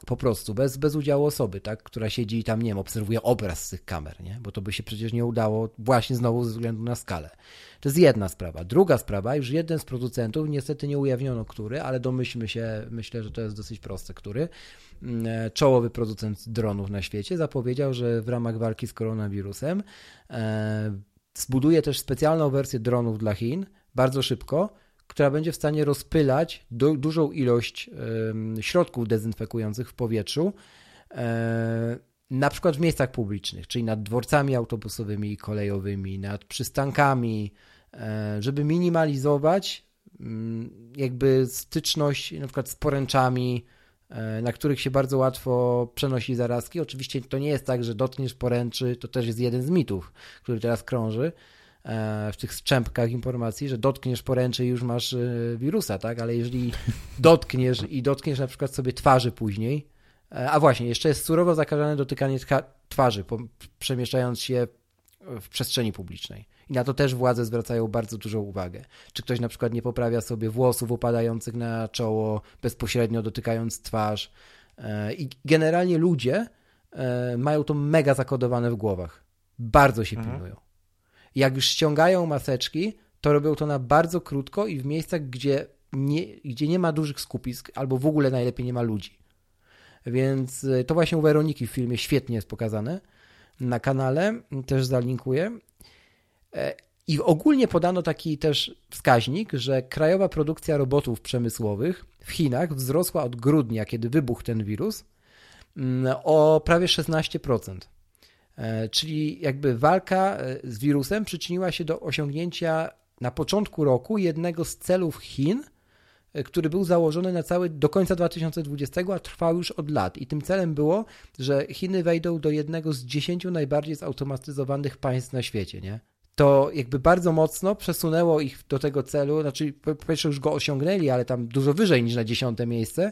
Po prostu, bez, bez udziału osoby, tak, która siedzi i tam, nie wiem, obserwuje obraz z tych kamer, nie? bo to by się przecież nie udało właśnie znowu ze względu na skalę. To jest jedna sprawa. Druga sprawa, już jeden z producentów, niestety nie ujawniono który, ale domyślmy się, myślę, że to jest dosyć proste, który, mm, e, czołowy producent dronów na świecie, zapowiedział, że w ramach walki z koronawirusem e, zbuduje też specjalną wersję dronów dla Chin bardzo szybko, która będzie w stanie rozpylać du dużą ilość y, środków dezynfekujących w powietrzu, y, na przykład w miejscach publicznych, czyli nad dworcami autobusowymi i kolejowymi, nad przystankami, y, żeby minimalizować jakby styczność na przykład z poręczami, na których się bardzo łatwo przenosi zarazki. Oczywiście to nie jest tak, że dotkniesz poręczy, to też jest jeden z mitów, który teraz krąży, w tych strzępkach informacji, że dotkniesz poręczy i już masz e, wirusa, tak? Ale jeżeli *laughs* dotkniesz i dotkniesz na przykład sobie twarzy później, e, a właśnie, jeszcze jest surowo zakazane dotykanie twarzy, przemieszczając się w przestrzeni publicznej. I na to też władze zwracają bardzo dużą uwagę. Czy ktoś na przykład nie poprawia sobie włosów upadających na czoło, bezpośrednio dotykając twarz. I generalnie ludzie mają to mega zakodowane w głowach. Bardzo się mhm. pilnują. Jak już ściągają maseczki, to robią to na bardzo krótko i w miejscach, gdzie nie, gdzie nie ma dużych skupisk, albo w ogóle najlepiej nie ma ludzi. Więc y, to właśnie u Weroniki w filmie świetnie jest pokazane na kanale, też zalinkuję. E, I ogólnie podano taki też wskaźnik, że krajowa produkcja robotów przemysłowych w Chinach wzrosła od grudnia, kiedy wybuchł ten wirus, mm, o prawie 16%. E, czyli jakby walka e, z wirusem przyczyniła się do osiągnięcia na początku roku jednego z celów Chin, e, który był założony na cały do końca 2020, a trwał już od lat. I tym celem było, że Chiny wejdą do jednego z dziesięciu najbardziej zautomatyzowanych państw na świecie, nie? To jakby bardzo mocno przesunęło ich do tego celu, znaczy po pierwsze już go osiągnęli, ale tam dużo wyżej niż na dziesiąte miejsce,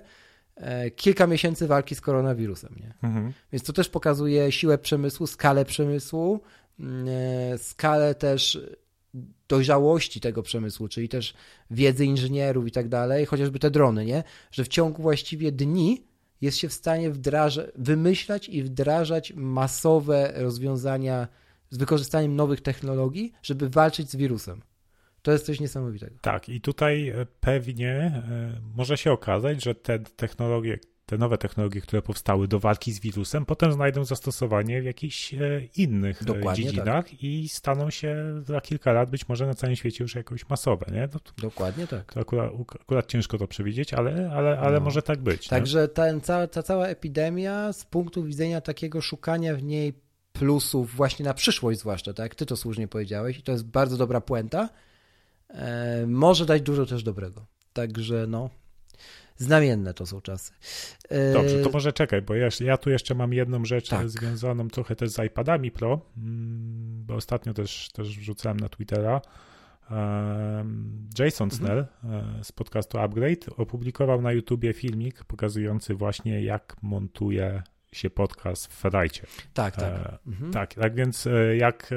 kilka miesięcy walki z koronawirusem. Nie? Mhm. Więc to też pokazuje siłę przemysłu, skalę przemysłu, mm, e, skalę też dojrzałości tego przemysłu, czyli też wiedzy inżynierów i tak dalej, chociażby te drony, nie? że w ciągu właściwie dni jest się w stanie wdrażać, wymyślać i wdrażać masowe rozwiązania z wykorzystaniem nowych technologii, żeby walczyć z wirusem. To jest coś niesamowitego. Tak, i tutaj e, pewnie e, może się okazać, że te technologie, te nowe technologie, które powstały do walki z wirusem, potem znajdą zastosowanie w jakichś e, innych Dokładnie dziedzinach tak. i staną się za kilka lat być może na całym świecie już jakoś masowe. Nie? No to, Dokładnie tak. To akurat, akurat, ciężko to przewidzieć, ale, ale, ale no. może tak być. Także ten, ta, ta cała epidemia z punktu widzenia takiego szukania w niej plusów właśnie na przyszłość zwłaszcza, tak jak ty to słusznie powiedziałeś i to jest bardzo dobra puenta, może dać dużo też dobrego. Także no, znamienne to są czasy. E, Dobrze, to może czekaj, bo ja, ja tu jeszcze mam jedną rzecz tak. związaną trochę też z iPadami Pro, mm, bo ostatnio też, też wrzucałem na Twittera. Jason mhm. Snell mhm. z podcastu Upgrade opublikował na YouTubie filmik pokazujący właśnie jak montuje się podcast w Ferrite. Tak, tak. Mhm. Tak, tak więc jak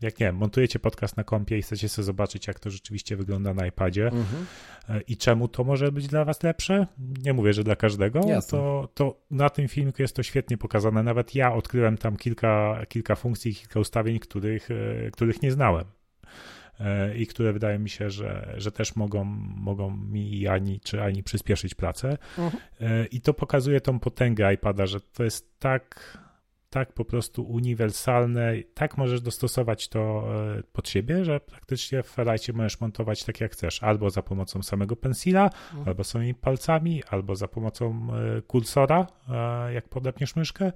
jak nie wiem, montujecie podcast na kompie i chcecie sobie zobaczyć, jak to rzeczywiście wygląda na iPadzie mhm. E, i czemu to może być dla was lepsze, nie mówię, że dla każdego, to, to na tym filmiku jest to świetnie pokazane. Nawet ja odkryłem tam kilka, kilka funkcji, kilka ustawień, których, e, których nie znałem e, i które wydaje mi się, że, że też mogą, mogą mi i Ani czy Ani przyspieszyć pracę. Mhm. I to pokazuje tą potęgę iPada, że to jest tak tak po prostu uniwersalne, tak możesz dostosować to e, pod siebie, że praktycznie w Ferrite możesz montować tak jak chcesz, albo za pomocą samego pensila, mhm. albo samymi palcami, albo za pomocą e, kursora, e, jak podepniesz myszkę,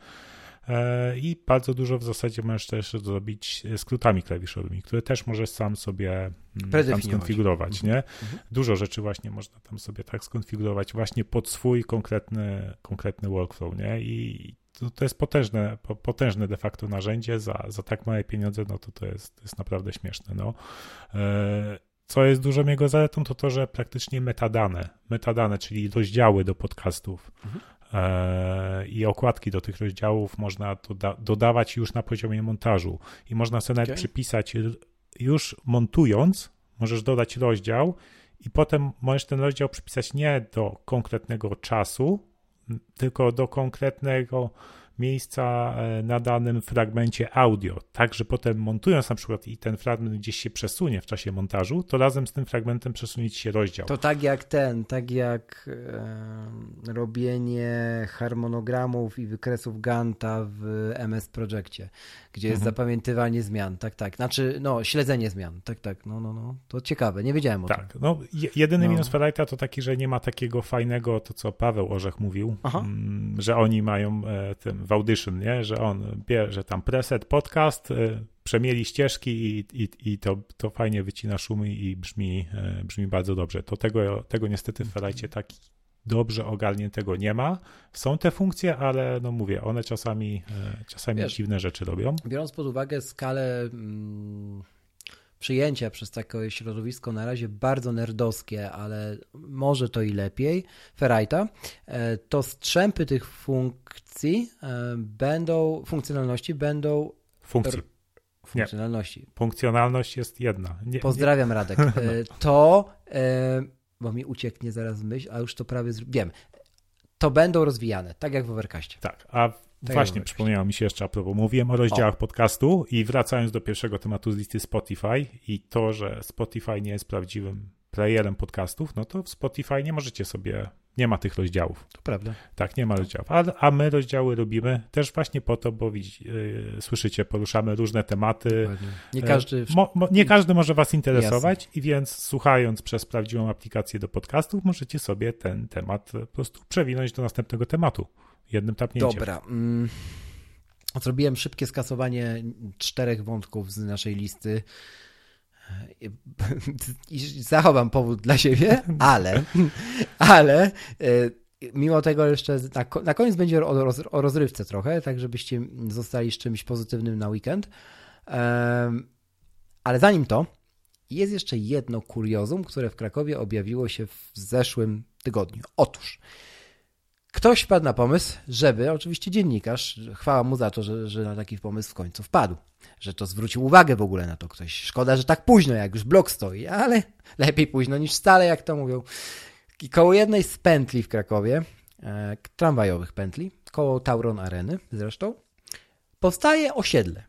i bardzo dużo w zasadzie możesz też zrobić skrótami klawiszowymi, które też możesz sam sobie mm, tam skonfigurować, nie? Mhm. Dużo rzeczy właśnie można tam sobie tak skonfigurować właśnie pod swój konkretny, konkretny workflow, nie? I to, to jest potężne, potężne de facto narzędzie za, za tak małe pieniądze, no to to jest, to jest naprawdę śmieszne, no. E, co jest dużą jego zaletą, to to, że praktycznie metadane, metadane, czyli rozdziały do podcastów, mhm e, i okładki do tych rozdziałów można doda dodawać już na poziomie montażu i można sobie okay. nawet przypisać już montując, możesz dodać rozdział i potem możesz ten rozdział przypisać nie do konkretnego czasu, tylko do konkretnego miejsca e, na danym fragmencie audio. Także potem montując na przykład i ten fragment gdzieś się przesunie w czasie montażu, to razem z tym fragmentem przesunie się rozdział. To tak jak ten, tak jak e, robienie harmonogramów i wykresów Ganta w MS Projectie, gdzie jest mhm. zapamiętywanie zmian, tak, tak. Znaczy, no, śledzenie zmian, tak, tak, no, no, no. To ciekawe, nie wiedziałem o tak, tym. Tak, no, jedyny no. minus Ferrite'a to taki, że nie ma takiego fajnego, to co Paweł Orzech mówił, mm, że oni mają e, tym w Audition, nie? że on bierze tam preset, podcast, y, przemieli ścieżki i, i, i to, to fajnie wycina szumy i brzmi, y, brzmi bardzo dobrze. To tego, tego niestety w Ferrite tak dobrze ogarniętego nie ma. Są te funkcje, ale no mówię, one czasami, y, czasami Wiesz, dziwne rzeczy robią. Biorąc pod uwagę skalę mm, przyjęcia przez takie środowisko na razie bardzo nerdowskie, ale może to i lepiej, Ferrite'a, e, to strzępy tych funkcji e, będą, funkcjonalności będą funkcji. Funkcjonalności. Nie. Funkcjonalność jest jedna. Nie, Pozdrawiam nie. Radek. *laughs* E, to, bo mi ucieknie zaraz myśl, a już to prawie wiem. To będą rozwijane, tak jak w Overcastie. Tak, a tak Właśnie, przypomniało mi się jeszcze a propos, mówiłem o rozdziałach o. podcastu i wracając do pierwszego tematu z listy Spotify i to, że Spotify nie jest prawdziwym playerem podcastów, no to w Spotify nie możecie sobie, nie ma tych rozdziałów. To prawda. Tak, nie ma rozdziałów. A, a my rozdziały robimy też właśnie po to, bo widz, yy, słyszycie, poruszamy różne tematy. Nie każdy... Mo, mo, nie każdy może was interesować Jasne. i więc słuchając przez prawdziwą aplikację do podcastów, możecie sobie ten temat po prostu przewinąć do następnego tematu jednym tapnięciem. Dobra. Mm. Zrobiłem szybkie skasowanie czterech wątków z naszej listy i zachowam powód dla siebie, ale, ale e, mimo tego jeszcze na, na koniec będzie o, roz, o, rozrywce trochę, tak żebyście zostali z czymś pozytywnym na weekend. Ale zanim to, jest jeszcze jedno kuriozum, które w Krakowie objawiło się w zeszłym tygodniu. Otóż Ktoś wpadł na pomysł, żeby, oczywiście dziennikarz, chwała mu za to, że, że na taki pomysł w końcu wpadł, że to zwrócił uwagę w ogóle na to ktoś. Szkoda, że tak późno, jak już blok stoi, ale *laughs* lepiej późno niż wcale, jak to mówią. I koło jednej z pętli w Krakowie, e, tramwajowych pętli, koło Tauron Areny zresztą, powstaje osiedle.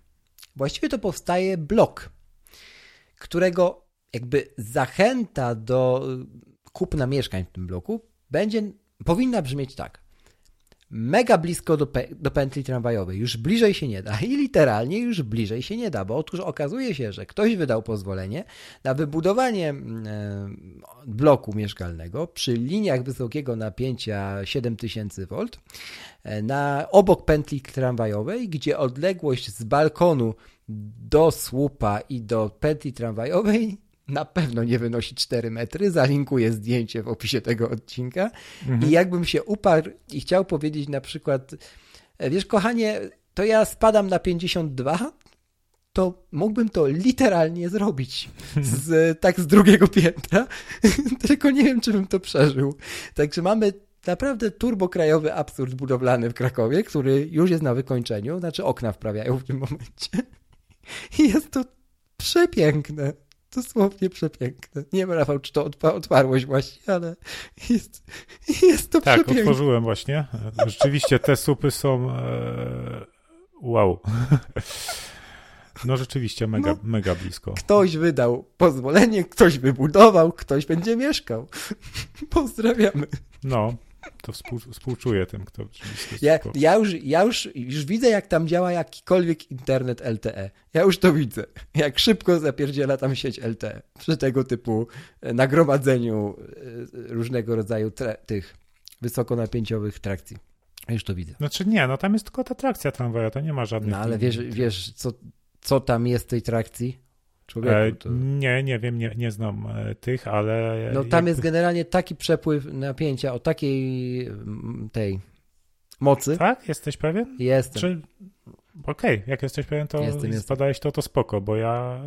Właściwie to powstaje blok, którego jakby zachęta do kupna mieszkań w tym bloku będzie powinna brzmieć tak. Mega blisko do, pe do pętli tramwajowej, już bliżej się nie da i literalnie już bliżej się nie da, bo otóż okazuje się, że ktoś wydał pozwolenie na wybudowanie mm, e, bloku mieszkalnego przy liniach wysokiego napięcia 7000 V e, na obok pętli tramwajowej, gdzie odległość z balkonu do słupa i do pętli tramwajowej na pewno nie wynosi 4 metry. Zalinkuję zdjęcie w opisie tego odcinka. Mhm. I jakbym się uparł i chciał powiedzieć na przykład, e, wiesz, kochanie, to ja spadam na 52, to mógłbym to literalnie zrobić. *laughs* Z, tak z drugiego piętra. *laughs* Tylko nie wiem, czy bym to przeżył. Także mamy naprawdę turbokrajowy absurd budowlany w Krakowie, który już jest na wykończeniu. Znaczy okna wprawiają w tym momencie. *laughs* I jest to przepiękne dosłownie przepiękne. Nie wiem, Rafał, czy to otwarłeś właśnie, ale jest, jest to tak, przepiękne. Tak, otworzyłem właśnie. Rzeczywiście te supy są e... wow. No rzeczywiście mega, no, mega blisko. Ktoś wydał pozwolenie, ktoś wybudował, ktoś będzie mieszkał. *laughs* Pozdrawiamy. No, To współ, współczuję tym, kto ja, ja, już, ja już, już widzę, jak tam działa jakikolwiek internet LTE. Ja już to widzę. Jak szybko zapierdziela tam sieć LTE przy tego typu e, nagromadzeniu e, różnego rodzaju tych wysokonapięciowych trakcji. Już to widzę. Znaczy nie, no tam jest tylko ta trakcja tramwaja, to nie ma żadnych... No ale wiesz, wiesz co, co tam jest w tej trakcji? Człowieku, to... Nie, nie wiem, nie, nie znam e, tych, ale. No tam jest generalnie taki przepływ napięcia o takiej tej mocy. Tak? Jesteś pewien? Jestem. Czy... Okej, okay. jak jesteś pewien, to jestem, spadałeś to, to spoko, bo ja.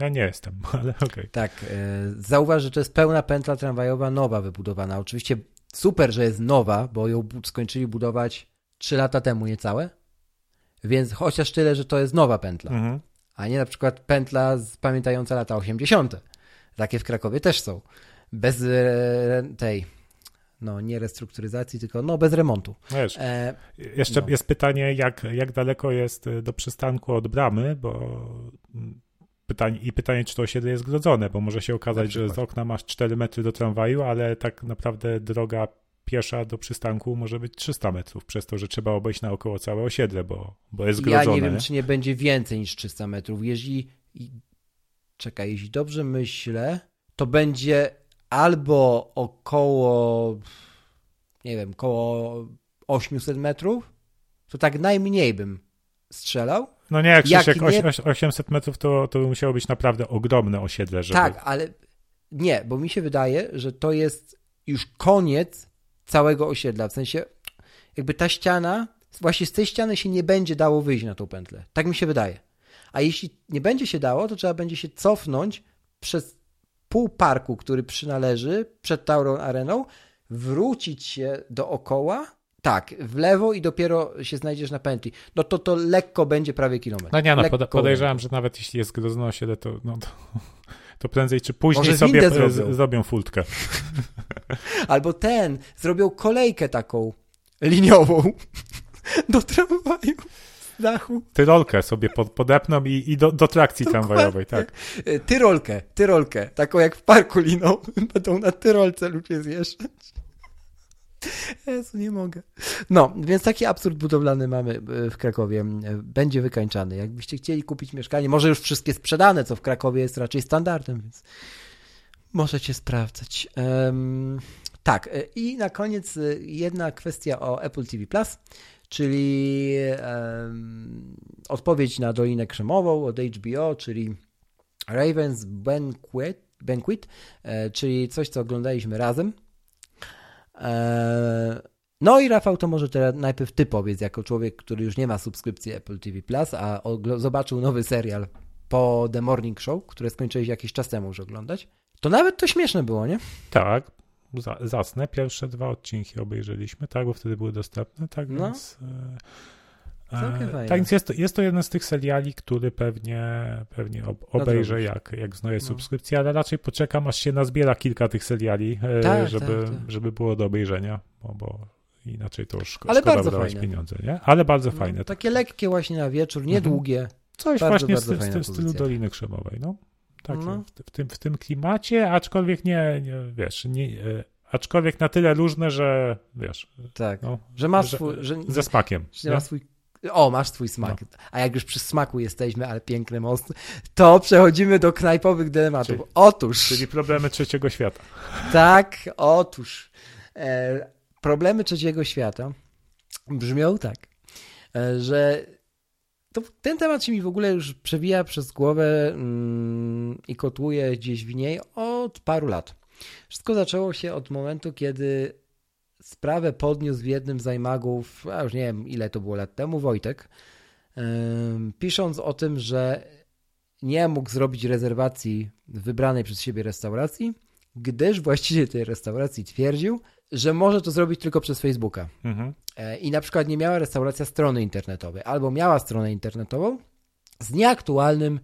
Ja nie jestem, *laughs* ale okej. Okay. Tak. E, zauważ, że to jest pełna pętla tramwajowa nowa wybudowana. Oczywiście super, że jest nowa, bo ją skończyli budować 3 lata temu niecałe. Więc chociaż tyle, że to jest nowa pętla. Mhm a nie na przykład pętla z, pamiętająca lata 80. Takie w Krakowie też są. Bez e, tej, no nie restrukturyzacji, tylko no bez remontu. Wiesz, e, jeszcze no. jest pytanie, jak, jak daleko jest e, do przystanku od bramy, bo pytanie, i pytanie, czy to osiedle jest grodzone, bo może się okazać, że z okna masz 4 metry do tramwaju, ale tak naprawdę droga piesza do przystanku może być 300 metrów, przez to, że trzeba obejść naokoło całe osiedle, bo, bo jest grodzone. Ja nie wiem, czy nie będzie więcej niż 300 metrów. Jeśli, czekaj, jeśli dobrze myślę, to będzie albo około, nie wiem, około 800 metrów, to tak najmniej bym strzelał. No nie, jak, jak nie... 800 metrów to, to by musiało być naprawdę ogromne osiedle, żeby... Tak, ale nie, bo mi się wydaje, że to jest już koniec całego osiedla. W sensie, jakby ta ściana, właśnie z tej ściany się nie będzie dało wyjść na tą pętlę. Tak mi się wydaje. A jeśli nie będzie się dało, to trzeba będzie się cofnąć przez pół parku, który przynależy przed Tauron Areną, wrócić się dookoła, tak, w lewo i dopiero się znajdziesz na pętli. No to to lekko będzie prawie kilometr. No nie, no lekko podejrzewam, że nawet jeśli jest grozno osiedle, to, no, to, to prędzej czy później sobie zrobią. zrobią fultkę. *laughs* Albo ten, zrobią kolejkę taką liniową *laughs* do tramwaju dachu. Tyrolkę sobie pod, podepną i, i do, do trakcji Dokładnie. tramwajowej, tak. Tyrolkę, tyrolkę, taką jak w parku liną. *laughs* Będą na tyrolce ludzie zjeżdżać. *laughs* Jezu, nie mogę. No, więc taki absurd budowlany mamy e, w Krakowie. E, będzie wykańczany. Jakbyście chcieli kupić mieszkanie, może już wszystkie sprzedane, co w Krakowie jest raczej standardem, więc możecie sprawdzać. Um, tak, e, i na koniec jedna kwestia o Apple TV Plus, czyli um, odpowiedź na Dolinę Krzemową od HBO, czyli Ravens Banquet, Banquet czyli coś, co oglądaliśmy razem no i Rafał, to może teraz najpierw ty powiedz, jako człowiek, który już nie ma subskrypcji Apple TV Plus, a zobaczył nowy serial po The Morning Show, które skończyłeś jakiś czas temu już oglądać. To nawet to śmieszne było, nie? Tak, zasnę. Pierwsze dwa odcinki obejrzeliśmy, tak, bo wtedy były dostępne, tak no. więc... E, E, tak więc jest to, jest to jeden z tych seriali, który pewnie, pewnie ob, obejrzę, jak, jak wznoję no. subskrypcję, ale raczej poczekam, aż się nazbiera kilka tych seriali, e, tak, żeby, tak, tak. żeby było do obejrzenia, bo, bo inaczej to już ale szkoda wydawać fajne. pieniądze, nie? Ale bardzo no, fajne. Takie tak. lekkie właśnie na wieczór, niedługie. Mhm. Coś bardzo, właśnie bardzo w, w, w stylu Doliny Krzemowej, no. Tak, no. w, w, tym, w tym klimacie, aczkolwiek nie, nie wiesz, nie, e, aczkolwiek na tyle różne, że wiesz. Tak, no, że masz swój, że, ze smakiem. Że ma swój o, masz twój smak. No. A jak już przy smaku jesteśmy, ale piękny most, to przechodzimy do knajpowych dylematów. Czyli, otóż. Czyli problemy trzeciego świata. Tak, otóż. E, problemy trzeciego świata brzmią tak, e, że to, ten temat się mi w ogóle już przewija przez głowę mm, i kotłuje gdzieś w niej od paru lat. Wszystko zaczęło się od momentu, kiedy sprawę podniósł w jednym z zajmagów, a już nie wiem ile to było lat temu, Wojtek, pisząc o tym, że nie mógł zrobić rezerwacji w wybranej przez siebie restauracji, gdyż właściciel tej restauracji twierdził, że może to zrobić tylko przez Facebooka. Mhm. E, I na przykład nie miała restauracja strony internetowej, albo miała stronę internetową z nieaktualnym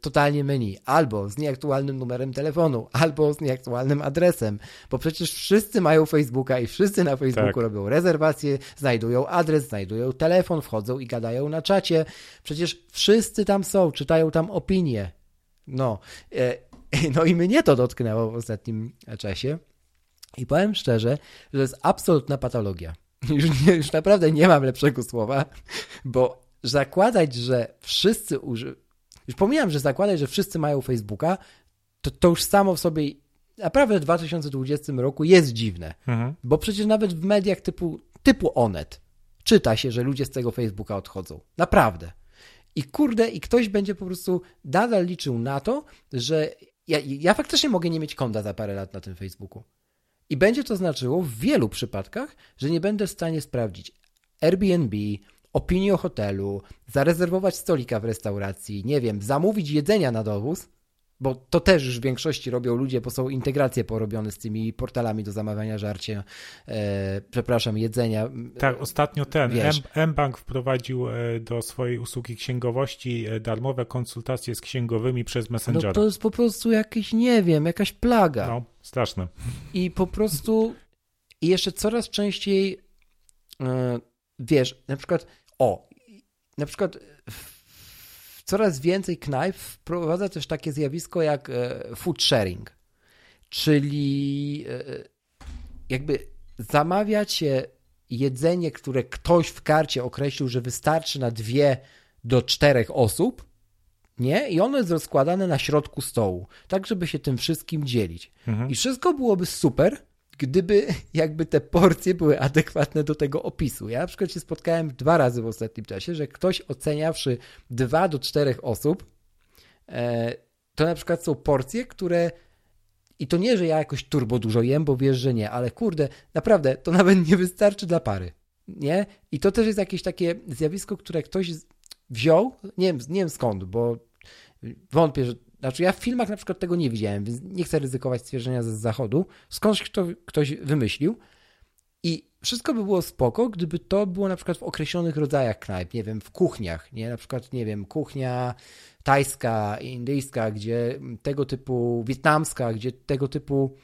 totalnie menu, albo z nieaktualnym numerem telefonu, *laughs* albo z nieaktualnym adresem, bo przecież wszyscy mają Facebooka i wszyscy na Facebooku tak. robią rezerwacje, znajdują adres, znajdują telefon, wchodzą i gadają na czacie. Przecież wszyscy tam są, czytają tam opinie. No, e, *laughs* no i mnie to dotknęło w ostatnim czasie. I powiem szczerze, że to jest absolutna patologia. *laughs* Już, nie, już naprawdę nie mam lepszego słowa, bo zakładać, że wszyscy uży... Już pomijam, że zakładać, że wszyscy mają Facebooka, to, to już samo w sobie naprawdę w 2020 roku jest dziwne. Mhm. Bo przecież nawet w mediach typu, typu Onet czyta się, że ludzie z tego Facebooka odchodzą. Naprawdę. I kurde, i ktoś będzie po prostu nadal liczył na to, że ja, ja faktycznie mogę nie mieć konta za parę lat na tym Facebooku. I będzie to znaczyło w wielu przypadkach, że nie będę w stanie sprawdzić Airbnb, opinii o hotelu, zarezerwować stolika w restauracji, nie wiem, zamówić jedzenia na dowóz, bo to też już w większości robią ludzie, bo są integracje porobione z tymi portalami do zamawiania żarcia, e, przepraszam, jedzenia. Tak, ostatnio ten M-Bank wprowadził e, do swojej usługi księgowości e, darmowe konsultacje z księgowymi przez No Messengera. to jest po prostu jakieś, nie wiem, jakaś plaga. No, straszne. I po prostu i jeszcze coraz częściej e, wiesz, na przykład o, na przykład coraz więcej knajp wprowadza też takie zjawisko jak e, food sharing, czyli e, jakby zamawiacie jedzenie, które ktoś w karcie określił, że wystarczy na dwie do czterech osób, nie? I ono jest rozkładane na środku stołu, tak żeby się tym wszystkim dzielić. Mhm. I wszystko byłoby super, gdyby *laughs* jakby te porcje były adekwatne do tego opisu. Ja na przykład się spotkałem dwa razy w ostatnim czasie, że ktoś oceniawszy dwa do czterech osób, e, to na przykład są porcje, które i to nie, że ja jakoś turbo dużo jem, bo wiesz, że nie, ale kurde, naprawdę, to *laughs* nawet nie wystarczy dla pary. Nie? I to też jest jakieś takie zjawisko, które ktoś wziął, nie wiem, nie wiem skąd, bo wątpię, że. Znaczy, ja w filmach na przykład tego nie widziałem, więc nie chcę ryzykować stwierdzenia z zachodu. Skądś kto, ktoś wymyślił. I wszystko by było spoko, gdyby to było na przykład w określonych rodzajach knajp, nie wiem, w kuchniach, nie? Na przykład, nie wiem, kuchnia tajska, indyjska, gdzie tego typu, wietnamska, gdzie tego typu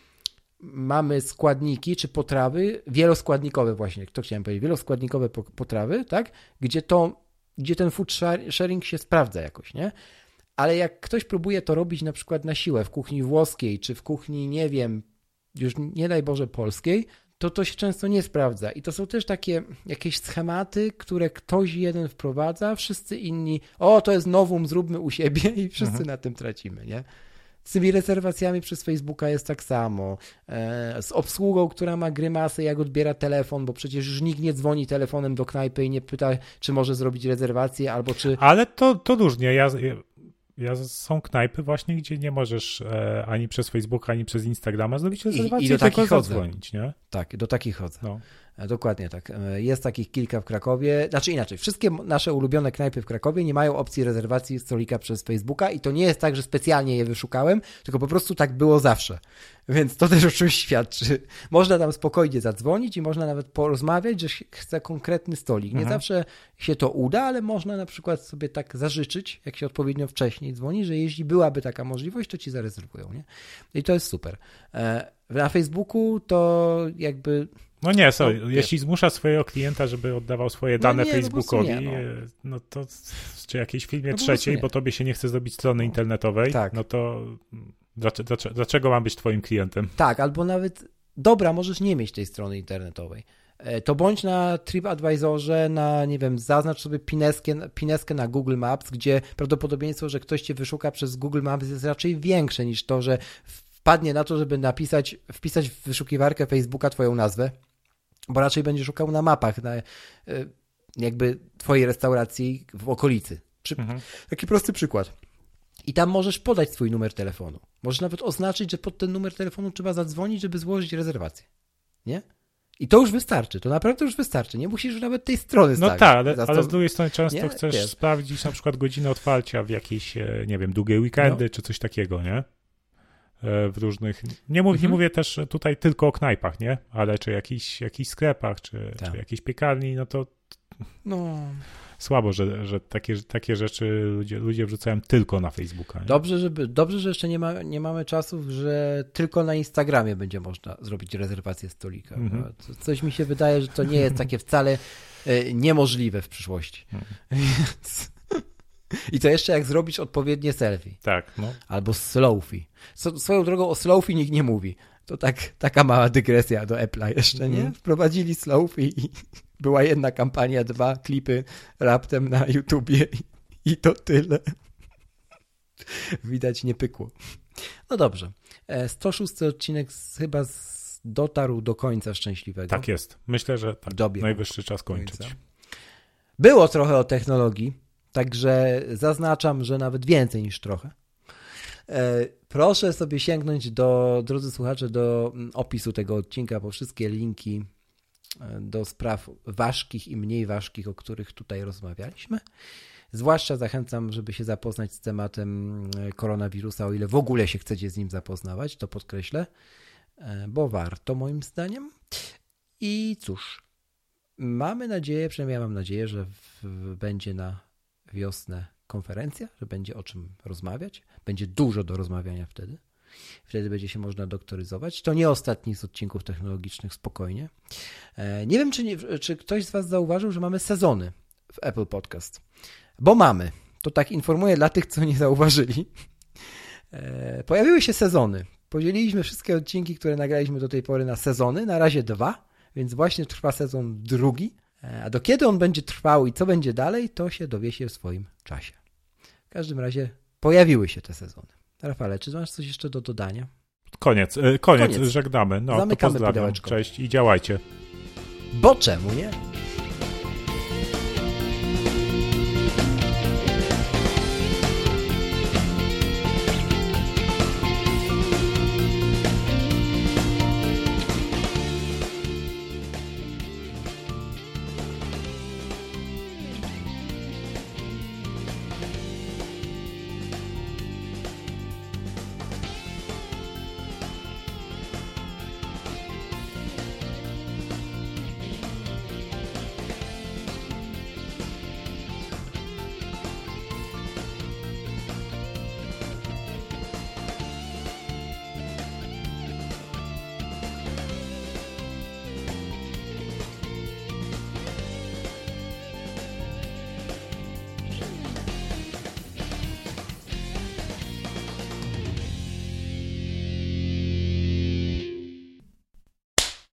mamy składniki czy potrawy wieloskładnikowe właśnie, to chciałem powiedzieć, wieloskładnikowe po- potrawy, tak? Gdzie to, gdzie ten food shar- sharing się sprawdza jakoś, nie? Ale jak ktoś próbuje to robić na przykład na siłę w kuchni włoskiej, czy w kuchni, nie wiem, już nie daj Boże polskiej, to to się często nie sprawdza. I to są też takie jakieś schematy, które ktoś jeden wprowadza, wszyscy inni, o to jest nowum, zróbmy u siebie i wszyscy na tym tracimy, nie? Z tymi rezerwacjami przez Facebooka jest tak samo. E, z obsługą, która ma grymasy, jak odbiera telefon, bo przecież już nikt nie dzwoni telefonem do knajpy i nie pyta, czy może zrobić rezerwację, albo czy. Ale to, to różnie. Ja, ja, są knajpy właśnie, gdzie nie możesz e, ani przez Facebooka, ani przez Instagrama zrobić rezerwacji, i do tylko takich chodzę. zadzwonić, nie? Tak, do takich chodzę. No. E, Dokładnie tak. E, Jest takich kilka w Krakowie. Znaczy inaczej, wszystkie nasze ulubione knajpy w Krakowie nie mają opcji rezerwacji stolika przez Facebooka i to nie jest tak, że specjalnie je wyszukałem, tylko po prostu tak było zawsze. *laughs* Więc to też *laughs* o czymś świadczy. Można tam spokojnie zadzwonić i można nawet porozmawiać, że chce konkretny stolik. Nie Mhm. zawsze się to uda, ale można na przykład sobie tak zażyczyć, jak się odpowiednio wcześniej dzwoni, że jeśli byłaby taka możliwość, to ci zarezerwują. Nie? I to jest super. E, Na Facebooku to jakby No nie, sorry, No, jeśli zmusza swojego klienta, żeby oddawał swoje No dane nie, no prostu Facebookowi, nie, no. e, no to czy jakiejś firmie No trzeciej, nie. bo tobie się nie chce zrobić strony internetowej, Tak. no to dlaczego, dlaczego, dlaczego mam być twoim klientem? Tak, albo nawet dobra, możesz nie mieć tej strony internetowej. E, To bądź na TripAdvisorze, na nie wiem, zaznacz sobie pineskę, pineskę na Google Maps, gdzie prawdopodobieństwo, że ktoś cię wyszuka przez Google Maps jest raczej większe niż to, że wpadnie na to, żeby napisać, wpisać w wyszukiwarkę Facebooka twoją nazwę, bo raczej będzie szukał na mapach, na e, jakby twojej restauracji w okolicy. Przy, Mhm. Taki prosty przykład. I tam możesz podać swój numer telefonu. Możesz nawet oznaczyć, że pod ten numer telefonu trzeba zadzwonić, żeby złożyć rezerwację. Nie? I to już wystarczy. To naprawdę już wystarczy. Nie musisz już nawet tej strony No tak, ale, Za ale to- z drugiej strony często Nie? chcesz Wiesz. sprawdzić na przykład godzinę otwarcia w jakieś, e, nie wiem, długie weekendy No. czy coś takiego, nie? E, W różnych. Nie, mów, nie Mhm. mówię też tutaj tylko o knajpach, nie? Ale czy jakichś, jakichś sklepach, czy, Tak. czy jakiejś piekarni, no to No, słabo, że, że takie, takie rzeczy ludzie, ludzie wrzucają tylko na Facebooka. Nie? dobrze, żeby, dobrze, że jeszcze nie, ma, nie mamy czasów, że tylko na Instagramie będzie można zrobić rezerwację stolika. Mhm. No, co- Coś mi się wydaje, że to nie jest takie wcale e, niemożliwe w przyszłości. Mhm. *laughs* Więc... I to jeszcze jak zrobić odpowiednie selfie. Tak, no. Albo slowfie. So, swoją drogą o slowfie nikt nie mówi. To tak, taka mała dygresja do Apple'a jeszcze, nie? Mhm. Wprowadzili Slow i, *laughs* była jedna kampania, dwa klipy raptem na YouTubie i, to tyle. *laughs* Widać nie pykło. No dobrze. E, 106 odcinek z, chyba dotarł do końca szczęśliwego. Tak jest. Myślę, że tak. Dobiegł Najwyższy czas kończyć. końca. Było trochę o technologii, także zaznaczam, że nawet więcej niż trochę. E, Proszę sobie sięgnąć do, drodzy słuchacze, do mm, opisu tego odcinka, bo wszystkie linki e, do spraw ważkich i mniej ważkich, o których tutaj rozmawialiśmy. Zwłaszcza zachęcam, żeby się zapoznać z tematem e, koronawirusa, o ile w ogóle się chcecie z nim zapoznawać, to podkreślę, bo warto moim zdaniem. I cóż, mamy nadzieję, przynajmniej ja mam nadzieję, że w, będzie na wiosnę konferencja, że będzie o czym rozmawiać. Będzie dużo do rozmawiania wtedy. Wtedy będzie się można doktoryzować. To nie ostatni z odcinków technologicznych, spokojnie. E, Nie wiem, czy, nie, czy ktoś z Was zauważył, że mamy sezony w Apple Podcast. Bo mamy. To tak informuję dla tych, co nie zauważyli. E, Pojawiły się sezony. Podzieliliśmy wszystkie odcinki, które nagraliśmy do tej pory na sezony. Na razie dwa, więc właśnie trwa sezon drugi. E, A do kiedy on będzie trwał i co będzie dalej, to się dowie się w swoim czasie. W każdym razie pojawiły się te sezony. Rafale, czy masz coś jeszcze do dodania? Koniec, e, koniec, Koniec. żegnamy. No, Zamykamy to pozdrawiam. Cześć i działajcie. Bo czemu nie?